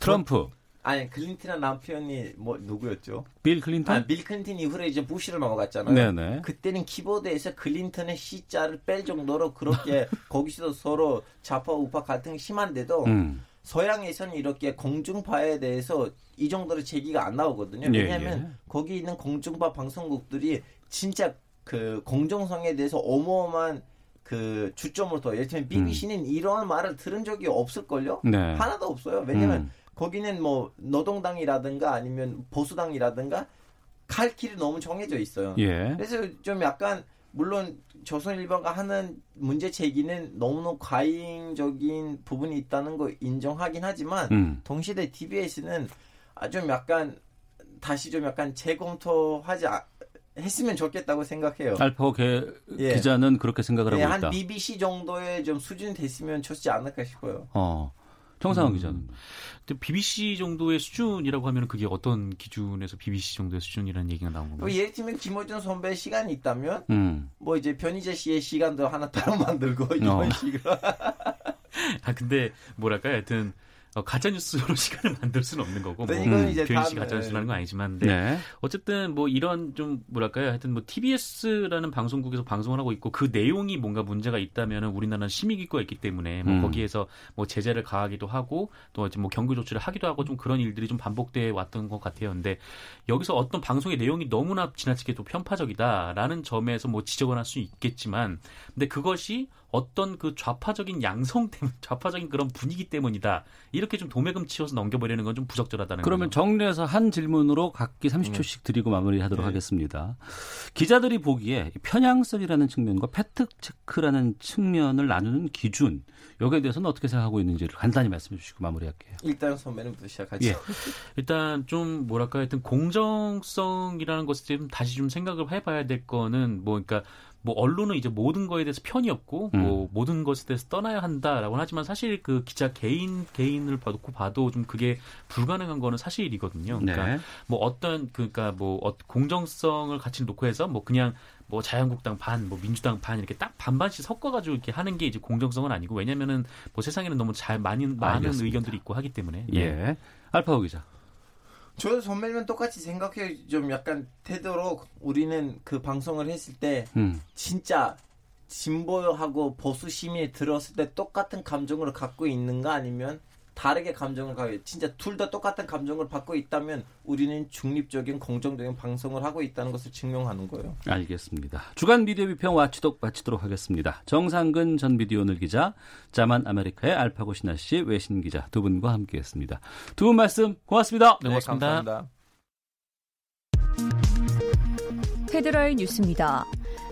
Speaker 1: 트럼프,
Speaker 3: 아니 클린턴의 남편이 뭐 누구였죠?
Speaker 1: 빌 클린턴.
Speaker 3: 아, 빌 클린턴 이후에 이제 부시로 넘어갔잖아요.
Speaker 1: 네네.
Speaker 3: 그때는 키보드에서 클린턴의 C자를 뺄 정도로 그렇게 거기서도 서로 좌파 우파 갈등이 심한데도
Speaker 1: 음.
Speaker 3: 서양에서는 이렇게 공중파에 대해서 이 정도로 제기가 안 나오거든요.
Speaker 1: 예,
Speaker 3: 왜냐하면
Speaker 1: 예.
Speaker 3: 거기 있는 공중파 방송국들이 진짜 그 공정성에 대해서 어마어마한 그 주점을 둬요. 예를 들면 BBC는 이런 말을 들은 적이 없을걸요?
Speaker 1: 네.
Speaker 3: 하나도 없어요. 왜냐면
Speaker 1: 음.
Speaker 3: 거기는 뭐 노동당이라든가 아니면 보수당이라든가 갈 길이 너무 정해져 있어요.
Speaker 1: 예.
Speaker 3: 그래서 좀 약간 물론 조선일보가 하는 문제 제기는 너무너무 과잉적인 부분이 있다는 거 인정하긴 하지만
Speaker 1: 음.
Speaker 3: 동시대 TBS는 아, 좀 약간 다시 좀 약간 재검토하지 아- 했으면 좋겠다고 생각해요.
Speaker 1: 알파고 개,
Speaker 3: 예.
Speaker 1: 기자는 그렇게 생각을
Speaker 3: 네,
Speaker 1: 하고
Speaker 3: 한
Speaker 1: 있다.
Speaker 3: BBC 정도의 좀 수준 됐으면 좋지 않을까 싶어요.
Speaker 1: 어. 정상훈 기자는.
Speaker 2: 근데 BBC 정도의 수준이라고 하면 그게 어떤 기준에서 BBC 정도의 수준이라는 얘기가 나온
Speaker 3: 뭐
Speaker 2: 건가요?
Speaker 3: 예를 들면 김호준 선배 시간이 있다면
Speaker 1: 음.
Speaker 3: 뭐 이제 변희재 씨의 시간도 하나 따로 만들고 이런
Speaker 1: 어.
Speaker 3: 식으로
Speaker 2: 아 근데 뭐랄까 하여튼 어, 가짜 뉴스로 시간을 만들 수는 없는 거고 뭐
Speaker 3: 네, 이건
Speaker 1: 음,
Speaker 3: 이제
Speaker 2: 변희 씨
Speaker 3: 다음에-
Speaker 2: 가짜 뉴스라는 건 아니지만 근데
Speaker 1: 네.
Speaker 2: 어쨌든 뭐 이런 좀 뭐랄까요 하여튼 뭐 TBS라는 방송국에서 방송을 하고 있고 그 내용이 뭔가 문제가 있다면은 우리나라는 심의기구가 있기 때문에 뭐
Speaker 1: 음.
Speaker 2: 거기에서 뭐 제재를 가하기도 하고 또 이제 뭐 경고 조치를 하기도 하고 좀 그런 일들이 좀 반복돼 왔던 것 같아요. 근데 여기서 어떤 방송의 내용이 너무나 지나치게 또 편파적이다라는 점에서 뭐 지적을 할 수 있겠지만 근데 그것이 어떤 그 좌파적인 양성 때문, 좌파적인 그런 분위기 때문이다. 이렇게 좀 도매금 치워서 넘겨버리는 건 좀 부적절하다는
Speaker 1: 그러면
Speaker 2: 거죠.
Speaker 1: 정리해서 한 질문으로 각기 30초씩 드리고 마무리하도록
Speaker 3: 네.
Speaker 1: 하겠습니다. 기자들이 보기에 편향성이라는 측면과 팩트 체크라는 측면을 나누는 기준 여기에 대해서는 어떻게 생각하고 있는지를 간단히 말씀해 주시고 마무리할게요.
Speaker 3: 일단 선배는부터 시작하죠.
Speaker 1: 예.
Speaker 2: 일단 좀 뭐랄까 하여튼 공정성이라는 것을 좀 다시 좀 생각을 해봐야 될 거는 뭐 그러니까 뭐 언론은 이제 모든 거에 대해서 편이 없고
Speaker 1: 음.
Speaker 2: 뭐 모든 것에 대해서 떠나야 한다라고 하지만 사실 그 기자 개인 개인을 봐도 봐도 좀 그게 불가능한 거는 사실이거든요. 그러니까
Speaker 1: 네.
Speaker 2: 뭐 어떤 그러니까 뭐 어- 공정성을 같이 놓고 해서 뭐 그냥 뭐 자유한국당 반, 뭐 민주당 반 이렇게 딱 반반씩 섞어가지고 이렇게 하는 게 이제 공정성은 아니고 왜냐면은 뭐 세상에는 너무 잘 많은 많은
Speaker 1: 알겠습니다.
Speaker 2: 의견들이 있고 하기 때문에
Speaker 1: 예. 알파고 기자.
Speaker 3: 저도 선배는 똑같이 생각해요. 좀 약간 태도로 우리는 그 방송을 했을 때
Speaker 1: 음.
Speaker 3: 진짜 진보하고 보수 시민이 들었을 때 똑같은 감정을 갖고 있는가 아니면 다르게 감정을 갖고 진짜 둘 다 똑같은 감정을 갖고 있다면 우리는 중립적인 공정적인 방송을 하고 있다는 것을 증명하는 거예요.
Speaker 1: 알겠습니다. 주간 미디어 비평 watchdog 마치도록 하겠습니다. 정상근 전 미디어 오늘 기자, 자만 아메리카의 알파고 신하 씨, 외신 기자 두 분과 함께했습니다. 두 분 말씀 고맙습니다.
Speaker 2: 네, 고맙습니다.
Speaker 3: 감사합니다.
Speaker 4: 헤드라인 뉴스입니다.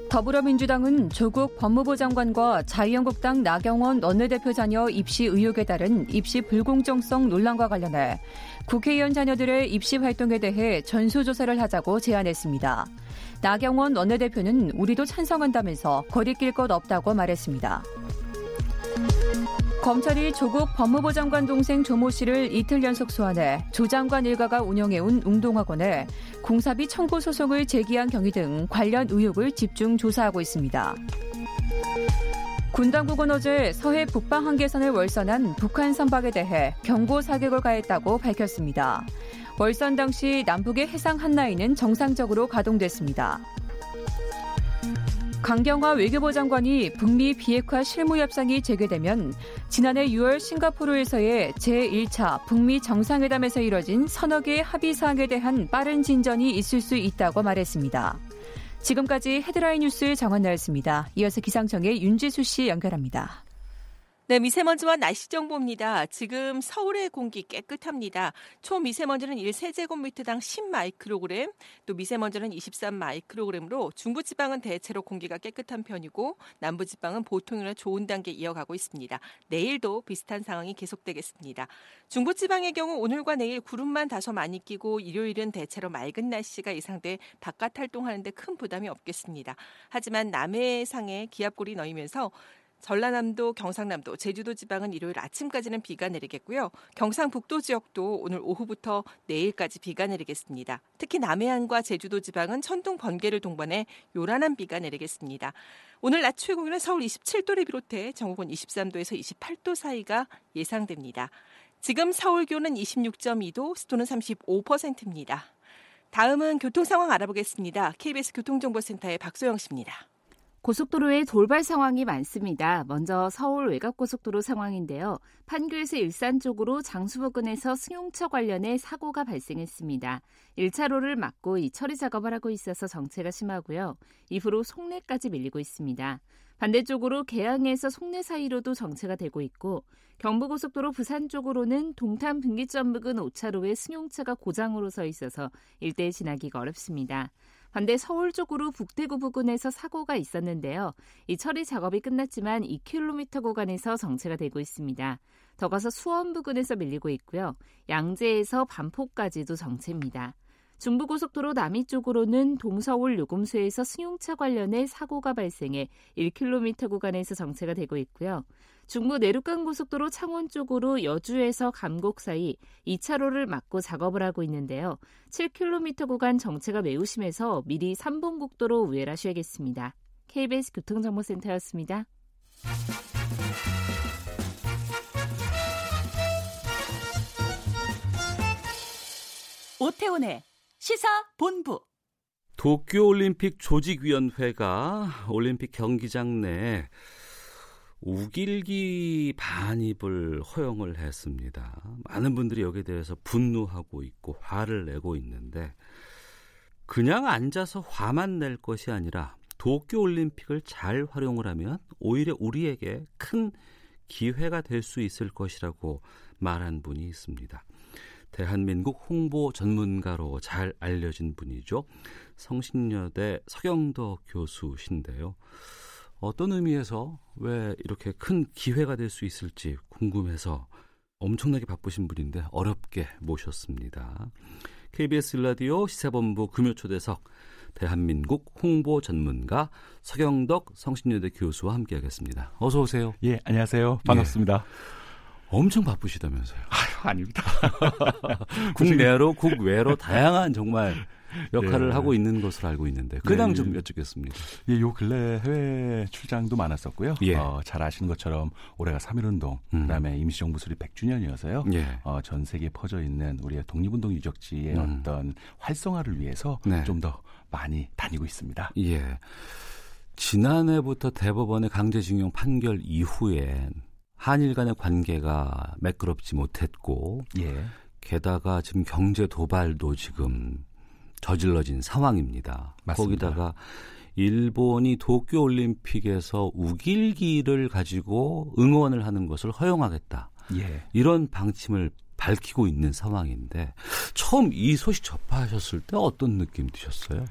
Speaker 4: 더불어민주당은 조국 법무부 장관과 자유한국당 나경원 원내대표 자녀 입시 의혹에 따른 입시 불공정성 논란과 관련해 국회의원 자녀들의 입시 활동에 대해 전수조사를 하자고 제안했습니다. 나경원 원내대표는 우리도 찬성한다면서 거리낄 것 없다고 말했습니다. 검찰이 조국 법무부 장관 동생 조모 씨를 이틀 연속 소환해 조 장관 일가가 운영해온 웅동학원에 공사비 청구 소송을 제기한 경위 등 관련 의혹을 집중 조사하고 있습니다. 군 당국은 어제 서해 북방 한계선을 월선한 북한 선박에 대해 경고 사격을 가했다고 밝혔습니다. 월선 당시 남북의 해상 한라인은 정상적으로 가동됐습니다. 강경화 외교부 장관이 북미 비핵화 실무 협상이 재개되면 지난해 6월 싱가포르에서의 제1차 북미 정상회담에서 이뤄진 서너 개의 합의 사항에 대한 빠른 진전이 있을 수 있다고 말했습니다. 지금까지 헤드라인 뉴스 정한나였습니다. 이어서 기상청의 윤지수 씨 연결합니다.
Speaker 5: 네, 미세먼지와 날씨 정보입니다. 지금 서울의 공기 깨끗합니다. 초미세먼지는 1세제곱미터당 10마이크로그램, 또 미세먼지는 23마이크로그램으로 중부지방은 대체로 공기가 깨끗한 편이고 남부지방은 보통이나 좋은 단계 이어가고 있습니다. 내일도 비슷한 상황이 계속되겠습니다. 중부지방의 경우 오늘과 내일 구름만 다소 많이 끼고 일요일은 대체로 맑은 날씨가 예상돼 바깥 활동하는데 큰 부담이 없겠습니다. 하지만 남해상에 기압골이 놓이면서 전라남도, 경상남도, 제주도 지방은 일요일 아침까지는 비가 내리겠고요. 경상북도 지역도 오늘 오후부터 내일까지 비가 내리겠습니다. 특히 남해안과 제주도 지방은 천둥 번개를 동반해 요란한 비가 내리겠습니다. 오늘 낮 최고기는 서울 27도를 비롯해 전국은 23도에서 28도 사이가 예상됩니다. 지금 서울 기온은 26.2도, 습도는 35%입니다. 다음은 교통 상황 알아보겠습니다. KBS 교통정보센터의 박소영 씨입니다.
Speaker 6: 고속도로에 돌발 상황이 많습니다. 먼저 서울 외곽고속도로 상황인데요. 판교에서 일산 쪽으로 장수 부근에서 승용차 관련해 사고가 발생했습니다. 1차로를 막고 이 처리 작업을 하고 있어서 정체가 심하고요. 이후로 송내까지 밀리고 있습니다. 반대쪽으로 개항에서 송내 사이로도 정체가 되고 있고 경부고속도로 부산 쪽으로는 동탄 분기점 부근 5차로에 승용차가 고장으로 서 있어서 일대에 지나기가 어렵습니다. 반대 서울 쪽으로 북대구 부근에서 사고가 있었는데요. 이 처리 작업이 끝났지만 2km 구간에서 정체가 되고 있습니다. 더 가서 수원 부근에서 밀리고 있고요. 양재에서 반포까지도 정체입니다. 중부고속도로 남이 쪽으로는 동서울 요금소에서 승용차 관련해 사고가 발생해 1km 구간에서 정체가 되고 있고요. 중부 내륙간 고속도로 창원 쪽으로 여주에서 감곡 사이 2차로를 막고 작업을 하고 있는데요. 7km 구간 정체가 매우 심해서 미리 3번 국도로 우회하셔야겠습니다. KBS 교통정보센터였습니다.
Speaker 7: 오태훈의 시사 본부.
Speaker 1: 도쿄올림픽 조직위원회가 올림픽 경기장 내 우길기 반입을 허용을 했습니다. 많은 분들이 여기에 대해서 분노하고 있고 화를 내고 있는데 그냥 앉아서 화만 낼 것이 아니라 도쿄 올림픽을 잘 활용을 하면 오히려 우리에게 큰 기회가 될 수 있을 것이라고 말한 분이 있습니다. 대한민국 홍보 전문가로 잘 알려진 분이죠. 성신여대 서경덕 교수신데요. 어떤 의미에서 왜 이렇게 큰 기회가 될 수 있을지 궁금해서 엄청나게 바쁘신 분인데 어렵게 모셨습니다. KBS 라디오 시사본부 금요초대석 대한민국 홍보 전문가 서경덕 성신여대 교수와 함께하겠습니다. 어서 오세요.
Speaker 8: 예, 안녕하세요. 반갑습니다. 예.
Speaker 1: 엄청 바쁘시다면서요?
Speaker 8: 아유, 아닙니다.
Speaker 1: 국내로 국외로 다양한 정말 역할을 예. 하고 있는 것으로 알고 있는데 근황 예, 좀 여쭙겠습니다.
Speaker 8: 예, 요 근래 해외 출장도 많았었고요. 예. 어, 잘 아시는 것처럼 올해가 3.1운동, 음. 그다음에 임시정부 수립 100주년이어서요. 예. 어, 전 세계에 퍼져 있는 우리의 독립운동 유적지의 음. 어떤 활성화를 위해서 네. 좀더 많이 다니고 있습니다.
Speaker 1: 예. 지난해부터 대법원의 강제징용 판결 이후에 한일 간의 관계가 매끄럽지 못했고 예. 게다가 지금 경제 도발도 지금 저질러진 상황입니다. 맞습니다. 거기다가 일본이 도쿄 올림픽에서 우길기를 가지고 응원을 하는 것을 허용하겠다. 예. 이런 방침을 밝히고 있는 상황인데 처음 이 소식 접하셨을 때 어떤 느낌 드셨어요?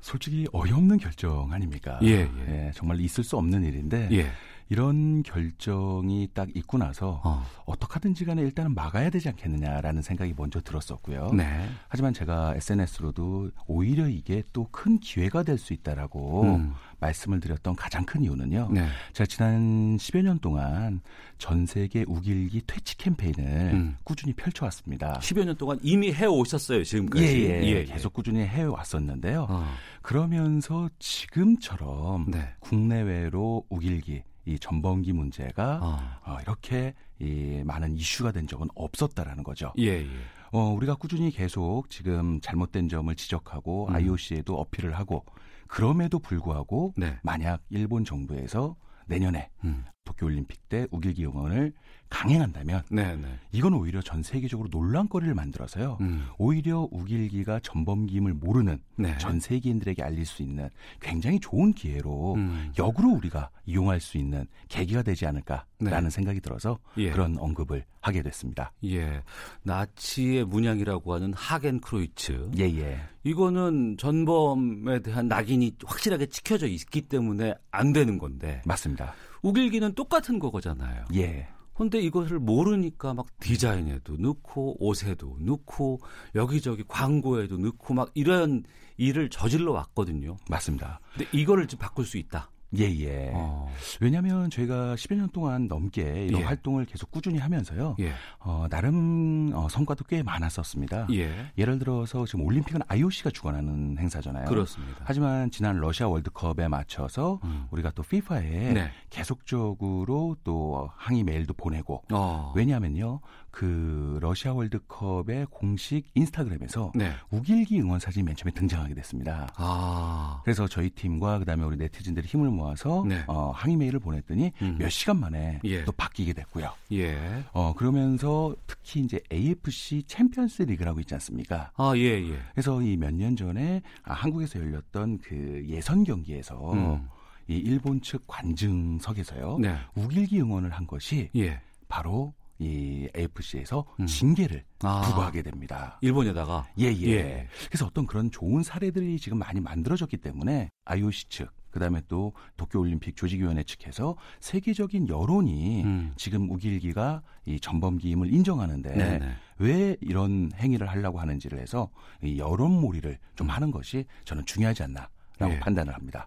Speaker 8: 솔직히 어이없는 결정 아닙니까? 예, 예. 예 정말 있을 수 없는 일인데 예. 이런 결정이 딱 있고 나서 어. 어떻게 하든지 간에 일단은 막아야 되지 않겠느냐라는 생각이 먼저 들었었고요. 네. 하지만 제가 SNS로도 오히려 이게 또 큰 기회가 될 수 있다라고 음. 말씀을 드렸던 가장 큰 이유는요. 네. 제가 지난 10여 년 동안 전 세계 우길기 퇴치 캠페인을 음. 꾸준히 펼쳐왔습니다.
Speaker 1: 10여 년 동안 이미 해오셨어요, 지금까지.
Speaker 8: 예, 예, 예, 예. 계속 꾸준히 해왔었는데요. 어. 그러면서 지금처럼 네. 국내외로 우길기 이 전범기 문제가 어. 어, 이렇게 이 많은 이슈가 된 적은 없었다라는 거죠. 예, 예. 어, 우리가 꾸준히 계속 지금 잘못된 점을 지적하고 음. IOC에도 어필을 하고 그럼에도 불구하고 네. 만약 일본 정부에서 내년에 음. 도쿄올림픽 때 우길기 용언을 강행한다면 네네. 네. 이건 오히려 전 세계적으로 논란거리를 만들어서요. 음. 오히려 우길기가 전범기임을 모르는 네. 전 세계인들에게 알릴 수 있는 굉장히 좋은 기회로 음. 역으로 우리가 이용할 수 있는 계기가 되지 않을까라는 네. 생각이 들어서 예. 그런 언급을 하게 됐습니다.
Speaker 1: 예. 나치의 문양이라고 하는 하겐크로이츠.
Speaker 8: 예, 예.
Speaker 1: 이거는 전범에 대한 낙인이 확실하게 찍혀져 있기 때문에 안 되는 건데.
Speaker 8: 맞습니다.
Speaker 1: 우길기는 똑같은 거잖아요.
Speaker 8: 예.
Speaker 1: 근데 이것을 모르니까 막 디자인에도 넣고 옷에도 넣고 여기저기 광고에도 넣고 막 이런 일을 저질러 왔거든요.
Speaker 8: 맞습니다.
Speaker 1: 근데 이거를 좀 바꿀 수 있다.
Speaker 8: 예, 예. 어. 왜냐하면 저희가 10여 년 동안 넘게 이런 예. 활동을 계속 꾸준히 하면서요. 예. 어, 나름 어, 성과도 꽤 많았었습니다. 예. 예를 들어서 지금 올림픽은 IOC가 주관하는 행사잖아요.
Speaker 1: 그렇습니다.
Speaker 8: 하지만 지난 러시아 월드컵에 맞춰서 음. 우리가 또 FIFA에 네. 계속적으로 또 항의 메일도 보내고 어. 왜냐하면요. 그 러시아 월드컵의 공식 인스타그램에서
Speaker 1: 네.
Speaker 8: 욱일기 응원 사진이 맨 처음에 등장하게 됐습니다.
Speaker 1: 아.
Speaker 8: 그래서 저희 팀과 그다음에 우리 네티즌들이 힘을 모아서
Speaker 1: 네.
Speaker 8: 어, 항의 메일을 보냈더니
Speaker 1: 음.
Speaker 8: 몇 시간 만에
Speaker 1: 예.
Speaker 8: 또 바뀌게 됐고요.
Speaker 1: 예.
Speaker 8: 어 그러면서 특히 이제 AFC 챔피언스 리그라고 있지 않습니까?
Speaker 1: 아, 예, 예.
Speaker 8: 그래서 이 몇 년 전에 아, 한국에서 열렸던 그 예선 경기에서
Speaker 1: 음.
Speaker 8: 이 일본 측 관중석에서요
Speaker 1: 네.
Speaker 8: 욱일기 응원을 한 것이
Speaker 1: 예.
Speaker 8: 바로 이 AFC에서
Speaker 1: 음.
Speaker 8: 징계를
Speaker 1: 아.
Speaker 8: 부과하게 됩니다.
Speaker 1: 일본에다가
Speaker 8: 예, 예.
Speaker 1: 예.
Speaker 8: 그래서 어떤 그런 좋은 사례들이 지금 많이 만들어졌기 때문에 IOC 측, 그다음에 또 도쿄올림픽 조직위원회 측에서 세계적인 여론이
Speaker 1: 음.
Speaker 8: 지금 우길기가 이 전범기임을 인정하는데
Speaker 1: 네네.
Speaker 8: 왜 이런 행위를 하려고 하는지를 해서 이 여론몰이를 좀 하는 것이 저는 중요하지 않나라고
Speaker 1: 음. 예.
Speaker 8: 판단을 합니다.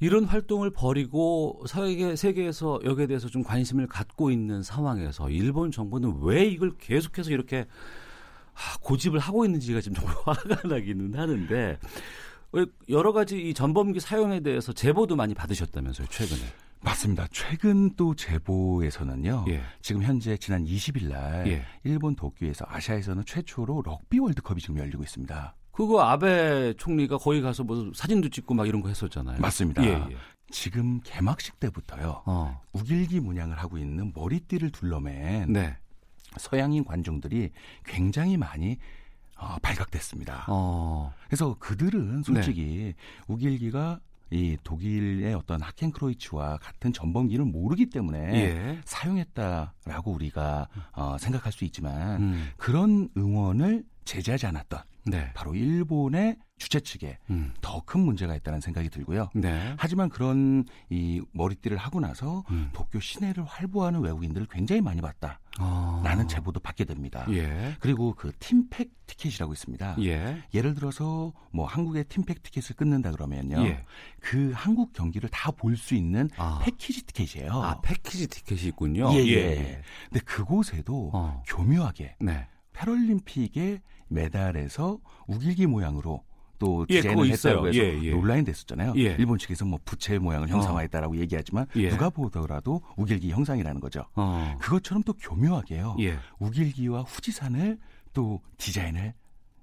Speaker 1: 이런 활동을 벌이고 세계, 세계에서 여기에 대해서 좀 관심을 갖고 있는 상황에서 일본 정부는 왜 이걸 계속해서 이렇게 아, 고집을 하고 있는지가 지금 정말 화가 나기는 하는데 왜 여러 가지 이 전범기 사용에 대해서 제보도 많이 받으셨다면서요 최근에
Speaker 8: 맞습니다. 최근 또 제보에서는요.
Speaker 1: 예.
Speaker 8: 지금 현재 지난 20일 날
Speaker 1: 예.
Speaker 8: 일본 도쿄에서 아시아에서는 최초로 럭비 월드컵이 지금 열리고 있습니다.
Speaker 1: 그거 아베 총리가 거기 가서 뭐 사진도 찍고 막 이런 거 했었잖아요.
Speaker 8: 맞습니다.
Speaker 1: 예, 예.
Speaker 8: 지금 개막식 때부터요.
Speaker 1: 어.
Speaker 8: 우길기 문양을 하고 있는 머리띠를 둘러맨
Speaker 1: 네.
Speaker 8: 서양인 관중들이 굉장히 많이 어, 발각됐습니다.
Speaker 1: 어.
Speaker 8: 그래서 그들은 솔직히
Speaker 1: 네.
Speaker 8: 우길기가 이 독일의 어떤 하켄크로이츠와 같은 전범기를 모르기 때문에
Speaker 1: 예.
Speaker 8: 사용했다라고 우리가 어, 생각할 수 있지만
Speaker 1: 음.
Speaker 8: 그런 응원을 제재하지 않았던
Speaker 1: 네.
Speaker 8: 바로 일본의 주최 측에
Speaker 1: 음.
Speaker 8: 더큰 문제가 있다는 생각이 들고요.
Speaker 1: 네.
Speaker 8: 하지만 그런 이 머리띠를 하고 나서
Speaker 1: 음.
Speaker 8: 도쿄 시내를 활보하는 외국인들을 굉장히 많이 봤다 라는
Speaker 1: 아.
Speaker 8: 제보도 받게 됩니다.
Speaker 1: 예.
Speaker 8: 그리고 그 팀팩 티켓이라고 있습니다.
Speaker 1: 예.
Speaker 8: 예를 들어서 뭐 한국의 팀팩 티켓을 끊는다 그러면요.
Speaker 1: 예.
Speaker 8: 그 한국 경기를 다 볼 수 있는
Speaker 1: 아.
Speaker 8: 패키지 티켓이에요.
Speaker 1: 아, 패키지 티켓이 있군요.
Speaker 8: 예, 예. 근데 그곳에도
Speaker 1: 어.
Speaker 8: 교묘하게
Speaker 1: 네.
Speaker 8: 패럴림픽의 메달에서 우길기 모양으로 또
Speaker 1: 예,
Speaker 8: 디자인을 했다고
Speaker 1: 있어요.
Speaker 8: 해서
Speaker 1: 예, 예.
Speaker 8: 논란이 됐었잖아요.
Speaker 1: 예.
Speaker 8: 일본 측에서 뭐 부채 모양을 형상화했다라고 얘기하지만
Speaker 1: 예.
Speaker 8: 누가 보더라도 우길기 형상이라는 거죠.
Speaker 1: 어.
Speaker 8: 그것처럼 또 교묘하게요.
Speaker 1: 예.
Speaker 8: 우길기와 후지산을 또 디자인을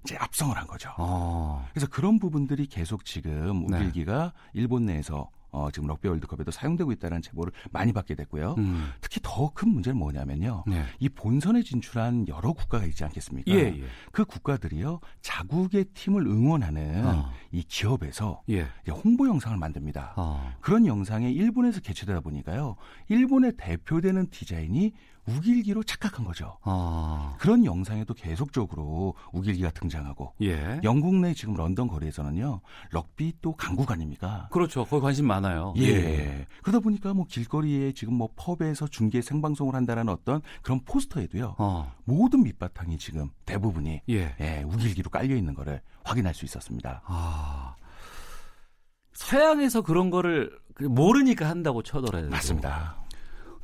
Speaker 8: 이제 압성을 한 거죠.
Speaker 1: 어.
Speaker 8: 그래서 그런 부분들이 계속 지금
Speaker 1: 네.
Speaker 8: 우길기가 일본 내에서 어, 지금 럭비 월드컵에도 사용되고 있다는 제보를 많이 받게 됐고요.
Speaker 1: 음.
Speaker 8: 특히 더 큰 문제는 뭐냐면요.
Speaker 1: 네.
Speaker 8: 이 본선에 진출한 여러 국가가 있지 않겠습니까?
Speaker 1: 예, 예.
Speaker 8: 그 국가들이요 자국의 팀을 응원하는
Speaker 1: 어.
Speaker 8: 이 기업에서
Speaker 1: 예.
Speaker 8: 홍보 영상을 만듭니다.
Speaker 1: 어.
Speaker 8: 그런 영상이 일본에서 개최되다 보니까요 일본에 대표되는 디자인이 우길기로 착각한 거죠.
Speaker 1: 어.
Speaker 8: 그런 영상에도 계속적으로 우길기가 등장하고
Speaker 1: 예.
Speaker 8: 영국 내 지금 런던 거리에서는요 럭비 또 강국 아닙니까?
Speaker 1: 그렇죠. 거기 관심 많아요.
Speaker 8: 예. 그러다 보니까 뭐 길거리에 지금 뭐 펍에서 중계 생방송을 한다라는 어떤 그런 포스터에도요.
Speaker 1: 어.
Speaker 8: 모든 밑바탕이 지금 대부분이
Speaker 1: 예.
Speaker 8: 예, 우길기로 깔려 있는 거를 확인할 수 있었습니다.
Speaker 1: 아. 서양에서 그런 거를 그 모르니까 한다고 쳐더라도
Speaker 8: 맞습니다.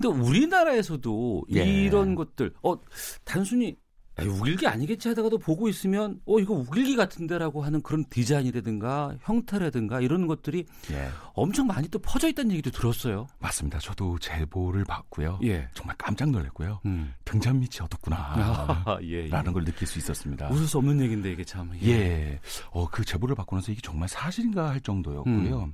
Speaker 1: 근데 우리나라에서도
Speaker 8: 예.
Speaker 1: 이런 것들 어 단순히 야, 우길기 아니겠지 하다가도 보고 있으면 어 이거 우길기 같은데라고 하는 그런 디자인이라든가 형태라든가 이런 것들이
Speaker 8: 예.
Speaker 1: 엄청 많이 또 퍼져 있다는 얘기도 들었어요.
Speaker 8: 맞습니다. 저도 제보를 받고요.
Speaker 1: 예.
Speaker 8: 정말 깜짝 놀랐고요.
Speaker 1: 음.
Speaker 8: 등잔 밑이 어둡구나.
Speaker 1: 아, 예, 예.
Speaker 8: 라는 걸 느낄 수 있었습니다.
Speaker 1: 웃을 수 없는 얘기인데 이게 참.
Speaker 8: 예. 어, 그 제보를 받고 나서 이게 정말 사실인가 할 정도였고요.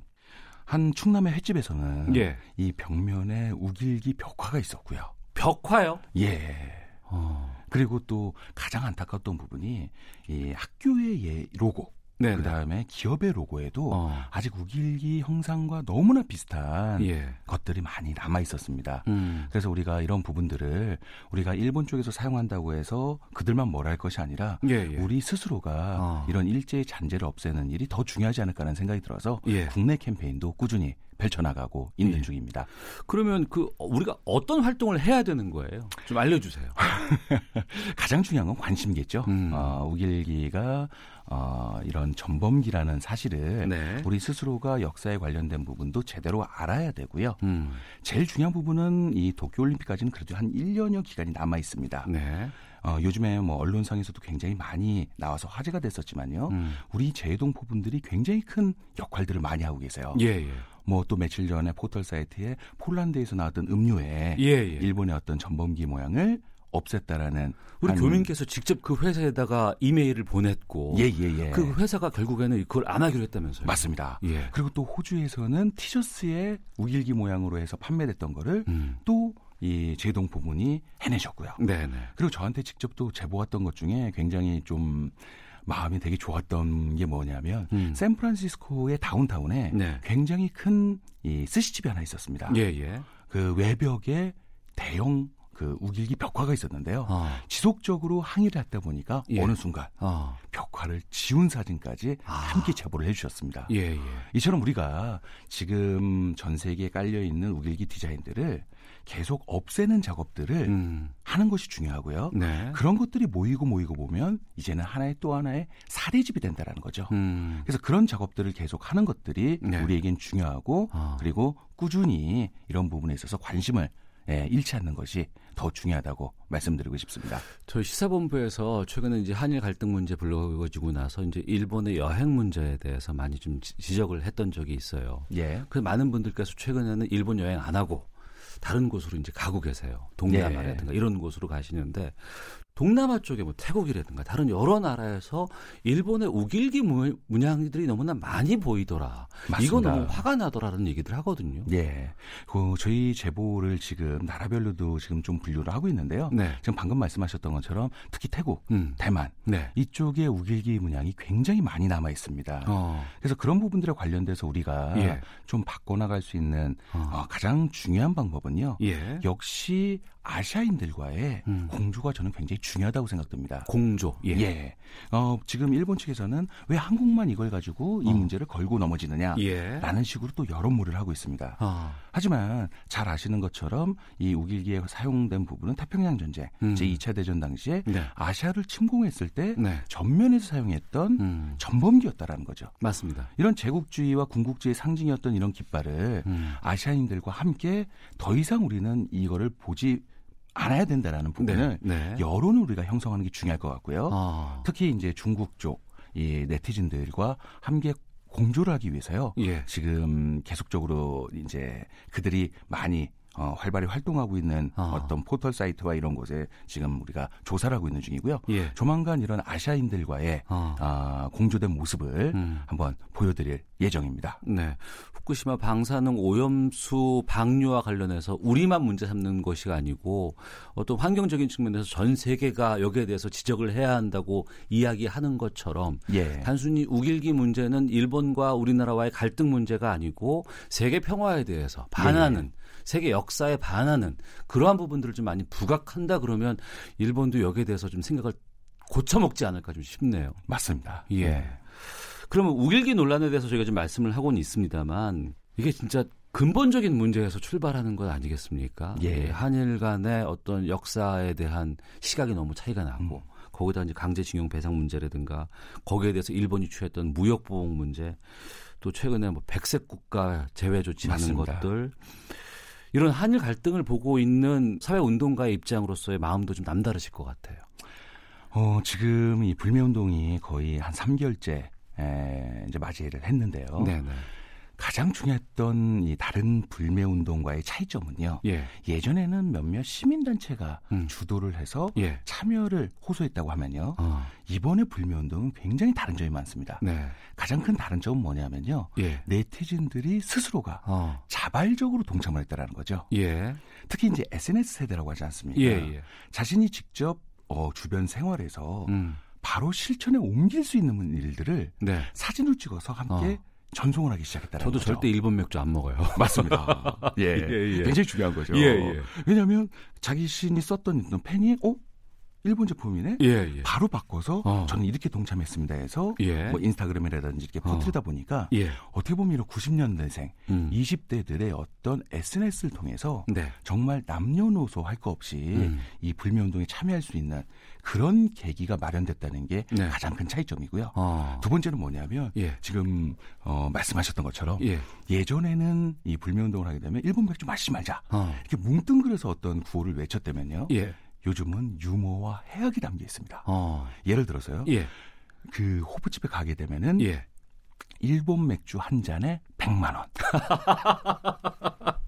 Speaker 8: 한 충남의 횟집에서는
Speaker 1: 예.
Speaker 8: 이 벽면에 우길기 벽화가 있었고요.
Speaker 1: 벽화요?
Speaker 8: 예.
Speaker 1: 어.
Speaker 8: 그리고 또 가장 안타까웠던 부분이 이 학교의 예, 로고,
Speaker 1: 네.
Speaker 8: 그 다음에 기업의 로고에도
Speaker 1: 어.
Speaker 8: 아직 우길기 형상과 너무나 비슷한
Speaker 1: 예.
Speaker 8: 것들이 많이 남아 있었습니다.
Speaker 1: 음.
Speaker 8: 그래서 우리가 이런 부분들을 우리가 일본 쪽에서 사용한다고 해서 그들만 뭘할 것이 아니라
Speaker 1: 예, 예.
Speaker 8: 우리 스스로가
Speaker 1: 어.
Speaker 8: 이런 일제의 잔재를 없애는 일이 더 중요하지 않을까라는 생각이 들어서
Speaker 1: 예.
Speaker 8: 국내 캠페인도 꾸준히 펼쳐나가고 있는
Speaker 1: 예.
Speaker 8: 중입니다.
Speaker 1: 그러면 그 어, 우리가 어떤 활동을 해야 되는 거예요? 좀 알려주세요.
Speaker 8: 가장 중요한 건 관심겠죠.
Speaker 1: 음.
Speaker 8: 어, 우길기가 어, 이런 전범기라는 사실을
Speaker 1: 네.
Speaker 8: 우리 스스로가 역사에 관련된 부분도 제대로 알아야 되고요.
Speaker 1: 음.
Speaker 8: 제일 중요한 부분은 이 도쿄올림픽까지는 그래도 한 1년여 기간이 남아 있습니다.
Speaker 1: 네.
Speaker 8: 어, 요즘에 뭐 언론상에서도 굉장히 많이 나와서 화제가 됐었지만요.
Speaker 1: 음.
Speaker 8: 우리 재동포분들이 굉장히 큰 역할들을 많이 하고 계세요.
Speaker 1: 예, 예.
Speaker 8: 뭐또 며칠 전에 포털 사이트에 폴란드에서 나왔던 음료에
Speaker 1: 예, 예.
Speaker 8: 일본의 어떤 전범기 모양을 없앴다라는
Speaker 1: 우리
Speaker 8: 한-
Speaker 1: 교민께서 직접 그 회사에다가 이메일을 보냈고
Speaker 8: 예, 예, 예.
Speaker 1: 그 회사가 결국에는 그걸 안 하기로 했다면서요.
Speaker 8: 맞습니다.
Speaker 1: 예.
Speaker 8: 그리고 또 호주에서는 티셔츠의 우길기 모양으로 해서 판매됐던 거를
Speaker 1: 음.
Speaker 8: 또이 제동 부분이 해내셨고요.
Speaker 1: 네, 네.
Speaker 8: 그리고 저한테 직접 또 제보 왔던 것 중에 굉장히 좀 마음이 되게 좋았던 게 뭐냐면
Speaker 1: 음.
Speaker 8: 샌프란시스코의 다운타운에
Speaker 1: 네.
Speaker 8: 굉장히 큰 이 스시집이 하나 있었습니다.
Speaker 1: 예, 예.
Speaker 8: 그 외벽에 대형 그 우길기 벽화가 있었는데요.
Speaker 1: 아.
Speaker 8: 지속적으로 항의를 했다 보니까
Speaker 1: 예.
Speaker 8: 어느 순간
Speaker 1: 아.
Speaker 8: 벽화를 지운 사진까지 함께 제보를 해주셨습니다.
Speaker 1: 예, 예.
Speaker 8: 이처럼 우리가 지금 전 세계에 깔려 있는 우길기 디자인들을 계속 없애는 작업들을
Speaker 1: 음.
Speaker 8: 하는 것이 중요하고요.
Speaker 1: 네.
Speaker 8: 그런 것들이 모이고 모이고 보면 이제는 하나의 또 하나의 사례집이 된다라는 거죠.
Speaker 1: 음.
Speaker 8: 그래서 그런 작업들을 계속 하는 것들이
Speaker 1: 네.
Speaker 8: 우리에겐 중요하고
Speaker 1: 아.
Speaker 8: 그리고 꾸준히 이런 부분에 있어서 관심을 예, 잃지 않는 것이 더 중요하다고 말씀드리고 싶습니다.
Speaker 1: 저희 시사본부에서 최근에 이제 한일 갈등 문제 불거지고 나서 이제 일본의 여행 문제에 대해서 많이 좀 지- 지적을 했던 적이 있어요.
Speaker 8: 예.
Speaker 1: 그 많은 분들께서 최근에는 일본 여행 안 하고 다른 곳으로 이제 가고 계세요. 동남아라든가 이런 곳으로 가시는데 동남아 쪽에 뭐 태국이라든가 다른 여러 나라에서 일본의 우길기 무- 문양들이 너무나 많이 보이더라. 이거
Speaker 8: 맞습니다.
Speaker 1: 너무 화가 나더라는 얘기들 하거든요.
Speaker 8: 예. 그 저희 제보를 지금 나라별로도 지금 좀 분류를 하고 있는데요.
Speaker 1: 네.
Speaker 8: 지금 방금 말씀하셨던 것처럼 특히 태국,
Speaker 1: 음.
Speaker 8: 대만
Speaker 1: 네.
Speaker 8: 이쪽에 우길기 문양이 굉장히 많이 남아 있습니다.
Speaker 1: 어.
Speaker 8: 그래서 그런 부분들에 관련돼서 우리가
Speaker 1: 예.
Speaker 8: 좀 바꿔나갈 수 있는
Speaker 1: 어.
Speaker 8: 어, 가장 중요한 방법은요.
Speaker 1: 예.
Speaker 8: 역시 아시아인들과의
Speaker 1: 음.
Speaker 8: 공조가 저는 굉장히 중요하다고 생각됩니다.
Speaker 1: 공조. 예.
Speaker 8: 예. 어, 지금 일본 측에서는 왜 한국만 이걸 가지고 이
Speaker 1: 어.
Speaker 8: 문제를 걸고 넘어지느냐.
Speaker 1: 예.
Speaker 8: 라는 식으로 또 여론몰이를 하고 있습니다.
Speaker 1: 아.
Speaker 8: 하지만 잘 아시는 것처럼 이 우길기에 사용된 부분은 태평양 전쟁
Speaker 1: 음.
Speaker 8: 제2차 대전 당시에
Speaker 1: 네.
Speaker 8: 아시아를 침공했을 때
Speaker 1: 네.
Speaker 8: 전면에서 사용했던
Speaker 1: 음.
Speaker 8: 전범기였다라는 거죠.
Speaker 1: 맞습니다.
Speaker 8: 이런 제국주의와 군국주의 상징이었던 이런 깃발을
Speaker 1: 음.
Speaker 8: 아시아인들과 함께 더 이상 우리는 이거를 보지 않아야 된다라는 부분을
Speaker 1: 네. 네.
Speaker 8: 여론을 우리가 형성하는 게 중요할 것 같고요.
Speaker 1: 아.
Speaker 8: 특히 이제 중국 쪽 이 네티즌들과 함께 공조를 하기 위해서요.
Speaker 1: 예.
Speaker 8: 지금 계속적으로 이제 그들이 많이 어, 활발히 활동하고 있는
Speaker 1: 아.
Speaker 8: 어떤 포털 사이트와 이런 곳에 지금 우리가 조사를 하고 있는 중이고요.
Speaker 1: 예.
Speaker 8: 조만간 이런 아시아인들과의
Speaker 1: 아.
Speaker 8: 아, 공조된 모습을
Speaker 1: 음.
Speaker 8: 한번 보여드릴 예정입니다.
Speaker 1: 네. 후쿠시마 방사능 오염수 방류와 관련해서 우리만 문제 삼는 것이 아니고 어떤 환경적인 측면에서 전 세계가 여기에 대해서 지적을 해야 한다고 이야기하는 것처럼
Speaker 8: 예.
Speaker 1: 단순히 우길기 문제는 일본과 우리나라와의 갈등 문제가 아니고 세계 평화에 대해서 반하는 세계 역사에 반하는 그러한 부분들을 좀 많이 부각한다 그러면 일본도 여기에 대해서 좀 생각을 고쳐먹지 않을까 좀 싶네요.
Speaker 8: 맞습니다.
Speaker 1: 예. 그러면 우길기 논란에 대해서 저희가 좀 말씀을 하고는 있습니다만 이게 진짜 근본적인 문제에서 출발하는 것 아니겠습니까?
Speaker 8: 예.
Speaker 1: 한일 간의 어떤 역사에 대한 시각이 너무 차이가 나고
Speaker 8: 음.
Speaker 1: 거기다 이제 강제징용 배상 문제라든가 거기에 대해서 일본이 취했던 무역 보복 문제 또 최근에 뭐 백색 국가 제외 조치하는. 것들 이런 한일 갈등을 보고 있는 사회 운동가의 입장으로서의 마음도 좀 남다르실 것 같아요.
Speaker 8: 어, 지금 이 불매 운동이 거의 한 3개월째 에, 이제 맞이를 했는데요.
Speaker 1: 네, 네.
Speaker 8: 가장 중요했던 이 다른 불매 운동과의 차이점은요.
Speaker 1: 예.
Speaker 8: 예전에는 몇몇 시민 단체가
Speaker 1: 음.
Speaker 8: 주도를 해서
Speaker 1: 예.
Speaker 8: 참여를 호소했다고 하면요.
Speaker 1: 어.
Speaker 8: 이번에 불매 운동은 굉장히 다른 점이 많습니다.
Speaker 1: 네.
Speaker 8: 가장 큰 다른 점은 뭐냐면요.
Speaker 1: 예.
Speaker 8: 네티즌들이 스스로가
Speaker 1: 어.
Speaker 8: 자발적으로 동참을 했다라는 거죠.
Speaker 1: 예.
Speaker 8: 특히 이제 SNS 세대라고 하지 않습니까?
Speaker 1: 예, 예.
Speaker 8: 자신이 직접 어, 주변 생활에서
Speaker 1: 음.
Speaker 8: 바로 실천에 옮길 수 있는 일들을
Speaker 1: 네.
Speaker 8: 사진을 찍어서 함께
Speaker 1: 어.
Speaker 8: 전송을 하기 시작했다는
Speaker 1: 저도
Speaker 8: 거죠.
Speaker 1: 절대 일본 맥주 안 먹어요.
Speaker 8: 맞습니다. 예.
Speaker 1: 예, 예.
Speaker 8: 굉장히 중요한 거죠.
Speaker 1: 예, 예.
Speaker 8: 왜냐하면 자기 신이 썼던 펜이 어 일본 제품이네.
Speaker 1: 예, 예.
Speaker 8: 바로 바꿔서
Speaker 1: 어.
Speaker 8: 저는 이렇게 동참했습니다 해서
Speaker 1: 예.
Speaker 8: 뭐 인스타그램이라든지 이렇게
Speaker 1: 어.
Speaker 8: 퍼뜨리다 보니까
Speaker 1: 예.
Speaker 8: 어떻게 보면 이런 90년대생,
Speaker 1: 음.
Speaker 8: 20대들의 어떤 SNS를 통해서
Speaker 1: 네.
Speaker 8: 정말 남녀노소 할 거 없이
Speaker 1: 음.
Speaker 8: 이 불매 운동에 참여할 수 있는 그런 계기가 마련됐다는 게
Speaker 1: 네.
Speaker 8: 가장 큰 차이점이고요.
Speaker 1: 어.
Speaker 8: 두 번째는 뭐냐면
Speaker 1: 예.
Speaker 8: 지금 어, 말씀하셨던 것처럼
Speaker 1: 예.
Speaker 8: 예전에는 이 불매 운동을 하게 되면 일본 맥주 마시지 말자
Speaker 1: 어.
Speaker 8: 이렇게 뭉뚱그려서 어떤 구호를 외쳤다면요.
Speaker 1: 예.
Speaker 8: 요즘은 유머와 해악이 담겨 있습니다.
Speaker 1: 어.
Speaker 8: 예를 들어서요.
Speaker 1: 예.
Speaker 8: 그 호프집에 가게 되면은
Speaker 1: 예.
Speaker 8: 일본 맥주 한 잔에 100만 원.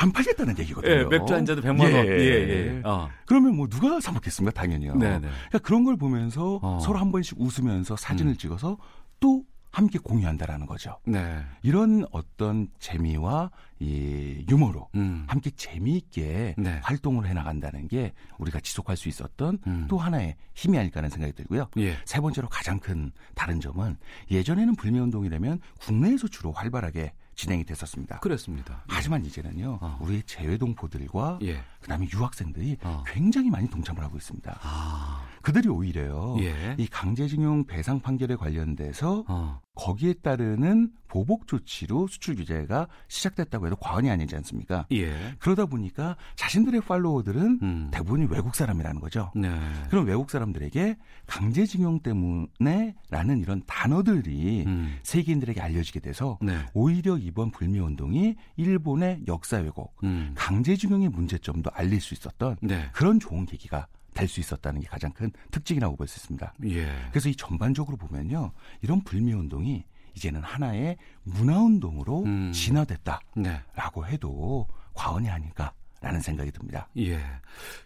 Speaker 8: 안 팔겠다는 얘기거든요.
Speaker 1: 예, 맥주 한 잔도 100만 원. 예, 예.
Speaker 8: 어. 그러면 뭐 누가 사 먹겠습니까? 당연히요. 네네. 그러니까 그런 걸 보면서 어. 서로 한 번씩 웃으면서 사진을 음. 찍어서 또 함께 공유한다라는 거죠. 네. 이런 어떤 재미와 이 유머로 음. 함께 재미있게 네. 활동을 해 나간다는 게 우리가 지속할 수 있었던 음. 또 하나의 힘이 아닐까 하는 생각이 들고요. 예. 세 번째로 가장 큰 다른 점은 예전에는 불매 운동이라면 국내에서 주로 활발하게 진행이 됐었습니다.
Speaker 1: 그렇습니다.
Speaker 8: 하지만 이제는요, 어. 우리 재외동포들과 예. 그다음에 유학생들이 어. 굉장히 많이 동참을 하고 있습니다. 아. 그들이 오히려요, 예. 이 강제징용 배상 판결에 관련돼서 어. 거기에 따르는 보복 조치로 수출 규제가 시작됐다고 해도 과언이 아니지 않습니까? 예. 그러다 보니까 자신들의 팔로워들은 음. 대부분이 외국 사람이라는 거죠. 네. 그럼 외국 사람들에게 강제징용 때문에라는 이런 단어들이 음. 세계인들에게 알려지게 돼서 네. 오히려 이번 불매운동이 일본의 역사 왜곡, 음. 강제징용의 문제점도 알릴 수 있었던 네. 그런 좋은 계기가 될 수 있었다는 게 가장 큰 특징이라고 볼 수 있습니다. 예. 그래서 이 전반적으로 보면요, 이런 불매 운동이 이제는 하나의 문화 운동으로 음. 진화됐다라고 네. 해도 과언이 아닐까 라는 생각이 듭니다.
Speaker 1: 예.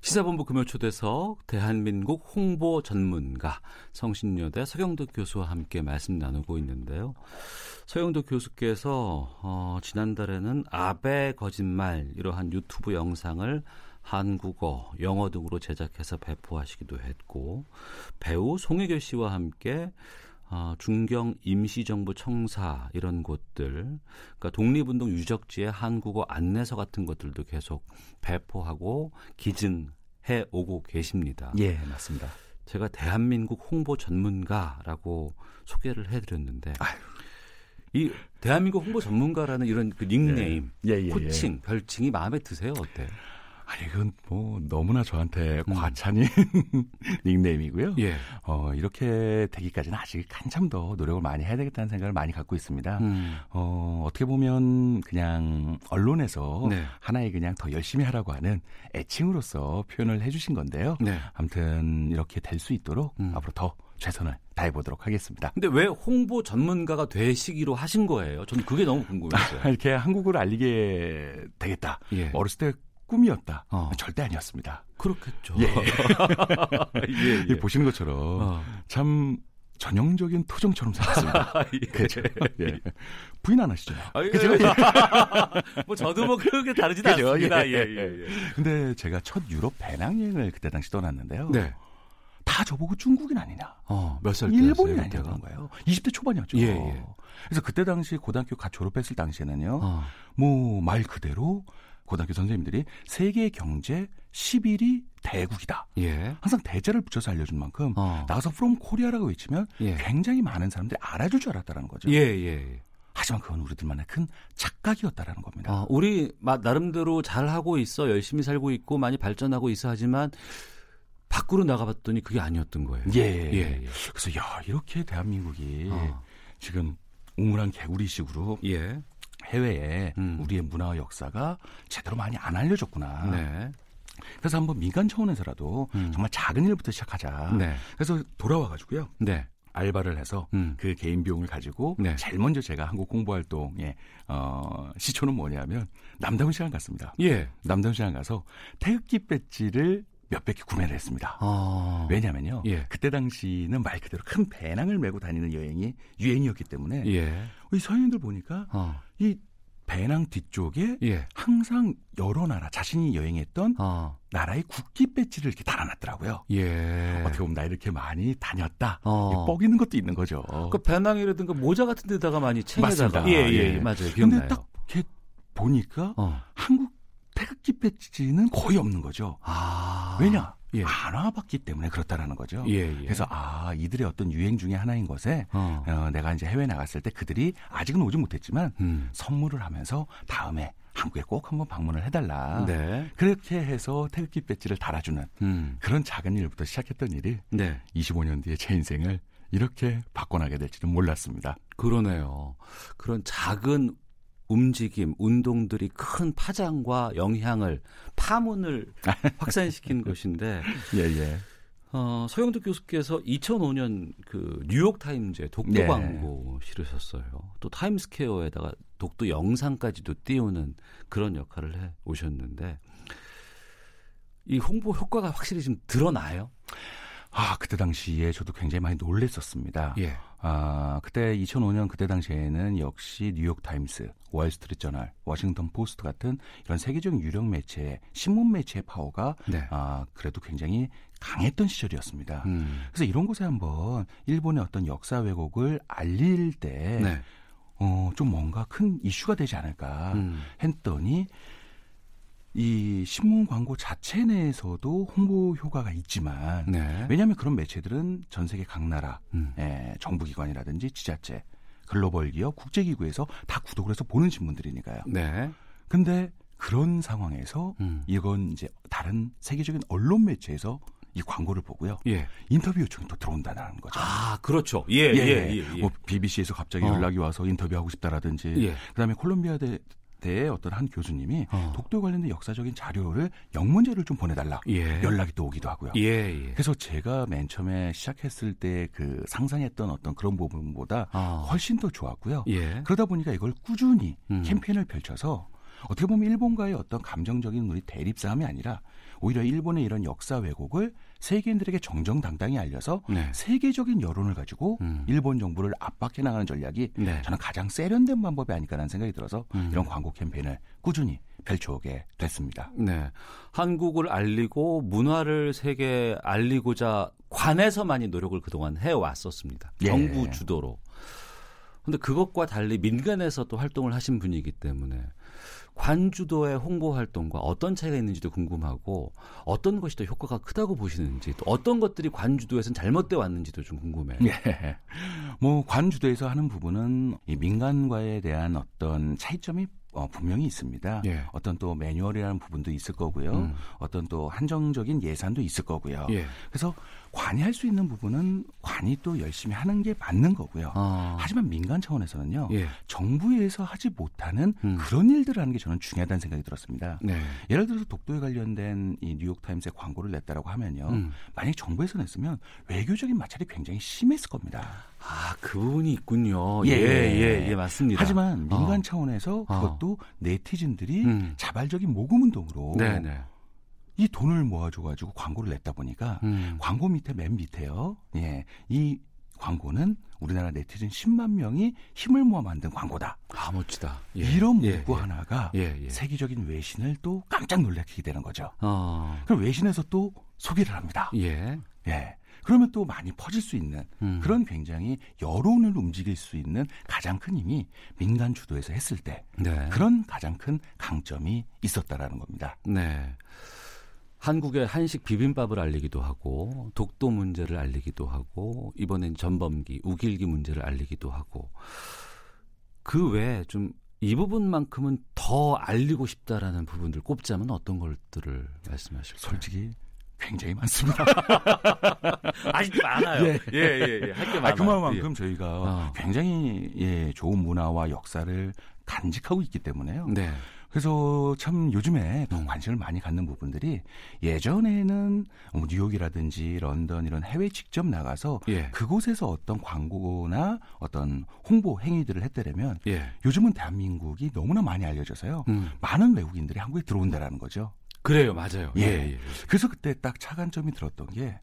Speaker 1: 시사본부 금요초대석 대한민국 홍보 전문가 성신여대 서경덕 교수와 함께 말씀 나누고 있는데요. 서경덕 교수께서 어, 지난달에는 아베 거짓말 이러한 유튜브 영상을 한국어, 영어 등으로 제작해서 배포하시기도 했고 배우 송혜교 씨와 함께 어, 중경 임시정부 청사 이런 곳들, 그러니까 독립운동 유적지의 한국어 안내서 같은 것들도 계속 배포하고 기증해 오고 계십니다.
Speaker 8: 예, 맞습니다.
Speaker 1: 제가 대한민국 홍보 전문가라고 소개를 해드렸는데 아유. 이 대한민국 홍보 전문가라는 이런 그 닉네임, 예. 예, 예, 예. 코칭, 별칭이 마음에 드세요? 어때요?
Speaker 8: 아니, 이건 뭐 너무나 저한테 음. 과찬인 닉네임이고요. 예. 어, 이렇게 되기까지는 아직 한참 더 노력을 많이 해야 되겠다는 생각을 많이 갖고 있습니다. 음. 어, 어떻게 보면 그냥 언론에서 네. 하나의 그냥 더 열심히 하라고 하는 애칭으로서 표현을 해주신 건데요. 네. 아무튼 이렇게 될 수 있도록 음. 앞으로 더 최선을 다해 보도록 하겠습니다.
Speaker 1: 근데 왜 홍보 전문가가 되시기로 하신 거예요? 저는 그게 너무 궁금했어요.
Speaker 8: 이렇게 한국어를 알리게 되겠다. 예. 어렸을 때 꿈이었다. 어. 절대 아니었습니다.
Speaker 1: 그렇겠죠.
Speaker 8: 예. 예, 예. 보시는 것처럼 어. 참 전형적인 토종처럼 살았습니다. 예. 그죠? 예. 부인 안 하시죠? 아, 예. 그죠?
Speaker 1: 뭐 저도 뭐 그렇게 다르진 않습니다. 예, 예, 예.
Speaker 8: 근데 제가 첫 유럽 배낭여행을 그때 당시 떠났는데요. 네. 다 저보고 중국인 아니냐. 어,
Speaker 1: 몇 살
Speaker 8: 일본인 아니냐 그런 거예요. 20대 초반이었죠. 예, 예. 그래서 그때 당시 고등학교 갓 졸업했을 당시에는요. 어. 뭐말 그대로 고등학교 선생님들이 세계 경제 11위 대국이다. 예. 항상 대자를 붙여서 알려준 만큼 어. 나가서 from Korea라고 외치면 예. 굉장히 많은 사람들이 알아줄 줄 알았다는 거죠. 예, 예. 하지만 그건 우리들만의 큰 착각이었다라는 겁니다.
Speaker 1: 아, 우리 나름대로 잘 하고 있어, 열심히 살고 있고 많이 발전하고 있어 하지만 밖으로 나가봤더니 그게 아니었던 거예요.
Speaker 8: 예. 예. 예. 그래서 야 이렇게 대한민국이 어. 지금 우물한 개구리식으로 예. 해외에 음. 우리의 문화와 역사가 제대로 많이 안 알려졌구나. 네. 그래서 한번 민간 차원에서라도 음. 정말 작은 일부터 시작하자. 네. 그래서 돌아와 가지고요. 네. 알바를 해서 음. 그 개인 비용을 가지고 네. 제일 먼저 제가 한국 공부 활동에 어 시초는 뭐냐면 남다운 시장 갔습니다. 예. 남다운 시장 가서 태극기 배지를 몇백 개 구매를 했습니다. 아. 왜냐면요. 예. 그때 당시는 말 그대로 큰 배낭을 메고 다니는 여행이 유행이었기 때문에 예. 이 서양인들 보니까 어. 이 배낭 뒤쪽에 예. 항상 여러 나라 자신이 여행했던 어. 나라의 국기 배지를 이렇게 달아놨더라고요. 예. 어떻게 보면 나 이렇게 많이 다녔다. 어. 뻐기는 것도 있는 거죠.
Speaker 1: 그 배낭이라든가 모자 같은 데다가 많이 챙겨다가
Speaker 8: 예, 예, 예, 맞아요. 기억나요. 근데 딱 보니까 어. 한국 태극기 배지는 거의 없는 거죠. 아. 왜냐? 예. 안 와봤기 때문에 그렇다라는 거죠. 예, 예. 그래서 아 이들의 어떤 유행 중에 하나인 것에 어. 어, 내가 이제 해외 나갔을 때 그들이 아직은 오지 못했지만 음. 선물을 하면서 다음에 한국에 꼭 한번 방문을 해달라. 네. 그렇게 해서 태극기 배지를 달아주는 음. 그런 작은 일부터 시작했던 일이 네. 25년 뒤에 제 인생을 이렇게 바꿔나게 될지는 몰랐습니다.
Speaker 1: 그러네요. 그런 작은 움직임, 운동들이 큰 파장과 영향을 파문을 확산시킨 것인데. 예, 예. 어, 서경덕 교수께서 2005년 그 뉴욕 타임즈에 독도 네. 광고 실으셨어요. 또 타임스퀘어에다가 독도 영상까지도 띄우는 그런 역할을 해 오셨는데 이 홍보 효과가 확실히 좀 드러나요?
Speaker 8: 아, 그때 당시에 저도 굉장히 많이 놀랬었습니다. 예. 아, 그때 2005년 그때 당시에는 역시 뉴욕 타임스, 월스트리트 저널, 워싱턴 포스트 같은 이런 세계적인 유력 매체, 신문 매체의 파워가 네. 아, 그래도 굉장히 강했던 시절이었습니다. 음. 그래서 이런 곳에 한번 일본의 어떤 역사 왜곡을 알릴 때 네. 어, 좀 뭔가 큰 이슈가 되지 않을까 음. 했더니 이 신문 광고 자체 내에서도 홍보 효과가 있지만 네. 왜냐하면 그런 매체들은 전 세계 각 나라 음. 예, 정부기관이라든지 지자체 글로벌 기업 국제기구에서 다 구독을 해서 보는 신문들이니까요. 네. 근데 그런 상황에서 음. 이건 이제 다른 세계적인 언론 매체에서 이 광고를 보고요. 예. 인터뷰 요청이 또 들어온다는 거죠.
Speaker 1: 아, 그렇죠. 예, 예, 예. 예,
Speaker 8: 예. 뭐 BBC에서 갑자기 어. 연락이 와서 인터뷰하고 싶다라든지, 예. 그다음에 콜롬비아 대 때에 어떤 한 교수님이 어. 독도 관련된 역사적인 자료를 영문제를 좀 보내달라 예. 연락이 또 오기도 하고요. 예, 예. 그래서 제가 맨 처음에 시작했을 때 그 상상했던 어떤 그런 부분보다 어. 훨씬 더 좋았고요. 예. 그러다 보니까 이걸 꾸준히 음. 캠페인을 펼쳐서 어떻게 보면 일본과의 어떤 감정적인 우리 대립 싸움이 아니라 오히려 일본의 이런 역사 왜곡을 세계인들에게 정정당당히 알려서 네. 세계적인 여론을 가지고 음. 일본 정부를 압박해 나가는 전략이 네. 저는 가장 세련된 방법이 아닐까라는 생각이 들어서 음. 이런 광고 캠페인을 꾸준히 펼쳐오게 됐습니다.
Speaker 1: 네. 한국을 알리고 문화를 세계에 알리고자 관에서 많이 노력을 그동안 해왔었습니다. 예. 정부 주도로. 근데 그것과 달리 민간에서 도 활동을 하신 분이기 때문에 관주도의 홍보 활동과 어떤 차이가 있는지도 궁금하고 어떤 것이 더 효과가 크다고 보시는지 또 어떤 것들이 관주도에서는 잘못돼 왔는지도 좀 궁금해요. 예.
Speaker 8: 뭐 관주도에서 하는 부분은 이 민간과에 대한 어떤 차이점이 어, 분명히 있습니다. 예. 어떤 또 매뉴얼이라는 부분도 있을 거고요. 음. 어떤 또 한정적인 예산도 있을 거고요. 예. 그래서 관이 할 수 있는 부분은 관이 또 열심히 하는 게 맞는 거고요. 아. 하지만 민간 차원에서는요. 예. 정부에서 하지 못하는 음. 그런 일들을 하는 게 저는 중요하다는 생각이 들었습니다. 네. 예를 들어서 독도에 관련된 이 뉴욕타임스의 광고를 냈다라고 하면요. 음. 만약 정부에서 냈으면 외교적인 마찰이 굉장히 심했을 겁니다.
Speaker 1: 아, 그 부분이 있군요. 예, 예, 예, 예 맞습니다.
Speaker 8: 하지만 민간 어. 차원에서 어. 그것도 어. 네티즌들이 음. 자발적인 모금 운동으로 네네. 네. 이 돈을 모아줘가지고 광고를 냈다 보니까 음. 광고 밑에 맨 밑에요. 예, 이 광고는 우리나라 네티즌 10만 명이 힘을 모아 만든 광고다.
Speaker 1: 아 멋지다.
Speaker 8: 예. 이런 문구 예, 예. 하나가 예, 예, 세계적인 외신을 또 깜짝 놀라게 되는 거죠. 어. 그럼 외신에서 또 소개를 합니다. 예. 예. 그러면 또 많이 퍼질 수 있는 음. 그런 굉장히 여론을 움직일 수 있는 가장 큰 힘이 민간 주도에서 했을 때 네. 그런 가장 큰 강점이 있었다라는 겁니다. 네.
Speaker 1: 한국의 한식 비빔밥을 알리기도 하고 독도 문제를 알리기도 하고 이번엔 전범기, 우길기 문제를 알리기도 하고 그 외에 좀 이 부분만큼은 더 알리고 싶다라는 부분들 꼽자면 어떤 것들을 말씀하실까요?
Speaker 8: 솔직히 굉장히 많습니다.
Speaker 1: 아직 많아요. 예, 예, 예. 예. 할게 많아요. 아,
Speaker 8: 그만큼 예. 저희가 어. 굉장히 예, 좋은 문화와 역사를 간직하고 있기 때문에요. 네. 그래서 참 요즘에 더 음. 관심을 많이 갖는 부분들이 예전에는 뭐 뉴욕이라든지 런던 이런 해외 직접 나가서 예. 그곳에서 어떤 광고나 어떤 홍보 행위들을 했다면 예. 요즘은 대한민국이 너무나 많이 알려져서요. 음. 많은 외국인들이 한국에 들어온다라는 거죠.
Speaker 1: 그래요, 맞아요.
Speaker 8: 예. 예. 예. 그래서 그때 딱 차관점이 들었던 게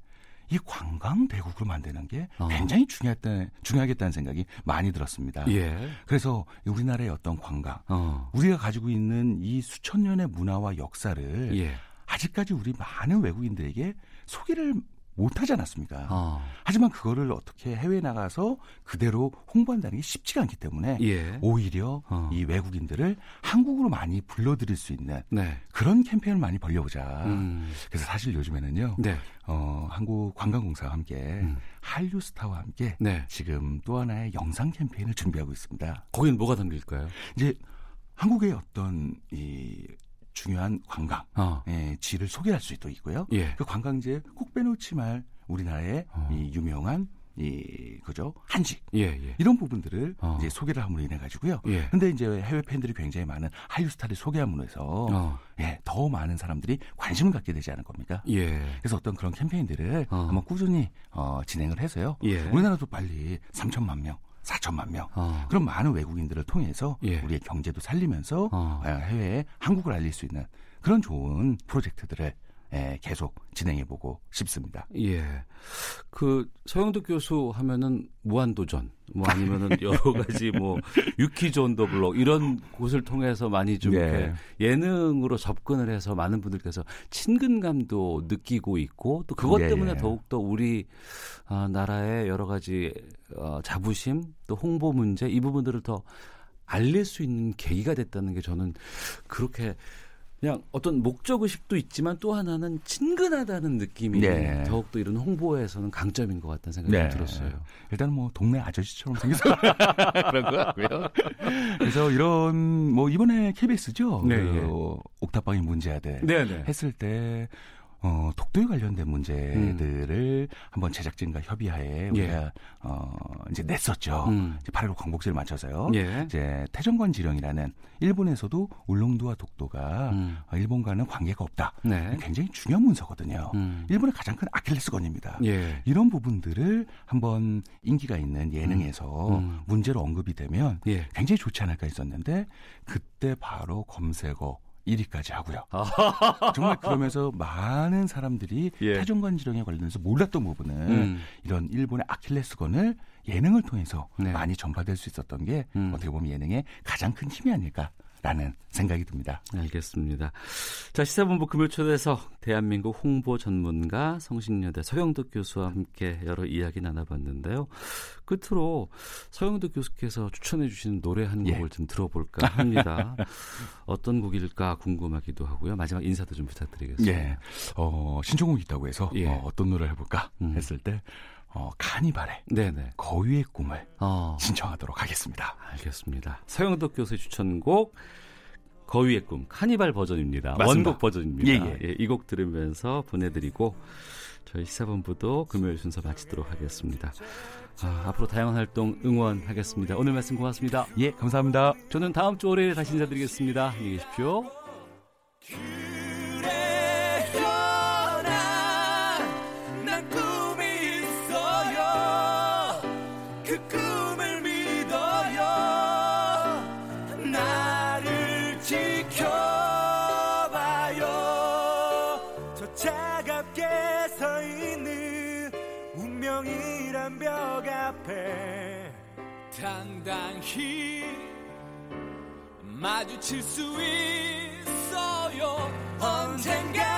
Speaker 8: 이 관광 대국을 만드는 게 어. 굉장히 중요했다, 중요하겠다는 생각이 많이 들었습니다. 예. 그래서 우리나라의 어떤 관광, 어. 우리가 가지고 있는 이 수천 년의 문화와 역사를 예. 아직까지 우리 많은 외국인들에게 소개를 못하지 않았습니까? 어. 하지만 그거를 어떻게 해외 나가서 그대로 홍보한다는 게 쉽지가 않기 때문에 예. 오히려 어. 이 외국인들을 한국으로 많이 불러들일 수 있는 네. 그런 캠페인을 많이 벌려보자. 음. 그래서 사실 요즘에는요, 네. 어, 한국 관광공사와 함께 음. 한류스타와 함께 네. 지금 또 하나의 영상 캠페인을 준비하고 있습니다.
Speaker 1: 거기는 뭐가 담길까요?
Speaker 8: 이제 한국의 어떤 이 중요한 관광, 어. 예, 지를 소개할 수도 있고요. 예. 그 관광지에 꼭 빼놓지 말 우리나라의 어. 이 유명한 이 그죠 한식
Speaker 1: 예, 예.
Speaker 8: 이런 부분들을
Speaker 1: 어.
Speaker 8: 이제 소개를 함으로 인해 가지고요.
Speaker 1: 예.
Speaker 8: 근데 이제 해외 팬들이 굉장히 많은 한류 스타를 소개함으로 해서
Speaker 1: 어.
Speaker 8: 예, 더 많은 사람들이 관심을 갖게 되지 않을 겁니까?
Speaker 1: 예.
Speaker 8: 그래서 어떤 그런 캠페인들을
Speaker 1: 어.
Speaker 8: 한번 꾸준히 어, 진행을 해서요.
Speaker 1: 예.
Speaker 8: 우리나라도 빨리 3천만 명, 4천만 명
Speaker 1: 어.
Speaker 8: 그런 많은 외국인들을 통해서
Speaker 1: 예.
Speaker 8: 우리의 경제도 살리면서
Speaker 1: 어.
Speaker 8: 어, 해외에 한국을 알릴 수 있는 그런 좋은 프로젝트들을 예, 계속 진행해 보고 싶습니다.
Speaker 1: 예. 그 서영덕 교수 하면은 무한도전 뭐 아니면은 여러 가지 뭐 유키즈 온더 블록 이런 곳을 통해서 많이 좀
Speaker 8: 네.
Speaker 1: 예능으로 접근을 해서 많은 분들께서 친근감도 느끼고 있고 또 그것
Speaker 8: 예,
Speaker 1: 때문에
Speaker 8: 예.
Speaker 1: 더욱더 우리 아, 나라의 여러 가지 어, 자부심 또 홍보 문제 이 부분들을 더 알릴 수 있는 계기가 됐다는 게 저는 그렇게 그냥 어떤 목적 의식도 있지만 또 하나는 친근하다는 느낌이
Speaker 8: 네.
Speaker 1: 더욱더 이런 홍보에서는 강점인 것 같다는 생각이
Speaker 8: 네.
Speaker 1: 좀 들었어요.
Speaker 8: 일단 뭐 동네 아저씨처럼 생겨서
Speaker 1: 그런 거 같고요.
Speaker 8: 그래서 이런 뭐 이번에 KBS죠.
Speaker 1: 네,
Speaker 8: 그
Speaker 1: 예.
Speaker 8: 옥탑방의 문제아들
Speaker 1: 네네.
Speaker 8: 했을 때 어, 독도에 관련된 문제들을 한번 제작진과 협의하에 우리가 어, 이제 냈었죠.
Speaker 1: 음.
Speaker 8: 이제 8.15 광복제를 맞춰서요.
Speaker 1: 예.
Speaker 8: 이제 태정관 지령이라는 일본에서도 울릉도와 독도가
Speaker 1: 음.
Speaker 8: 어, 일본과는 관계가 없다.
Speaker 1: 네.
Speaker 8: 굉장히 중요한 문서거든요.
Speaker 1: 음.
Speaker 8: 일본의 가장 큰 아킬레스건입니다.
Speaker 1: 예.
Speaker 8: 이런 부분들을 한번 인기가 있는 예능에서
Speaker 1: 음.
Speaker 8: 문제로 언급이 되면
Speaker 1: 예.
Speaker 8: 굉장히 좋지 않을까 했었는데 그때 바로 검색어 1위까지 하고요. 정말 그러면서 많은 사람들이
Speaker 1: 예.
Speaker 8: 태종관 지령에 관련해서 몰랐던 부분은
Speaker 1: 음.
Speaker 8: 이런 일본의 아킬레스건을 예능을 통해서
Speaker 1: 네.
Speaker 8: 많이 전파될 수 있었던 게
Speaker 1: 음.
Speaker 8: 어떻게 보면 예능의 가장 큰 힘이 아닐까 라는 생각이 듭니다.
Speaker 1: 알겠습니다. 자, 시사본부 금요 초대석 대한민국 홍보 전문가 성신여대 서영덕 교수와 함께 여러 이야기 나눠봤는데요. 끝으로 서영덕 교수께서 추천해 주시는 노래 한
Speaker 8: 예.
Speaker 1: 곡을 좀 들어볼까 합니다. 어떤 곡일까 궁금하기도 하고요. 마지막 인사도 좀 부탁드리겠습니다.
Speaker 8: 예. 어, 신청곡이 있다고 해서
Speaker 1: 예.
Speaker 8: 어, 떤 노래를 해볼까
Speaker 1: 음.
Speaker 8: 했을 때 어, 카니발의
Speaker 1: 네네.
Speaker 8: 거위의 꿈을
Speaker 1: 어,
Speaker 8: 신청하도록 하겠습니다.
Speaker 1: 알겠습니다. 서영덕 교수의 추천곡 거위의 꿈 카니발 버전입니다.
Speaker 8: 맞습니다.
Speaker 1: 원곡 버전입니다.
Speaker 8: 예, 예.
Speaker 1: 이 곡 들으면서 보내드리고 저희 시사본부도 금요일 순서 마치도록 하겠습니다. 아, 앞으로 다양한 활동 응원하겠습니다. 오늘 말씀 고맙습니다.
Speaker 8: 예, 감사합니다.
Speaker 1: 저는 다음 주 월요일에 다시 인사드리겠습니다. 안녕히 계십시오.
Speaker 9: 마주칠 수 있어요. 언젠가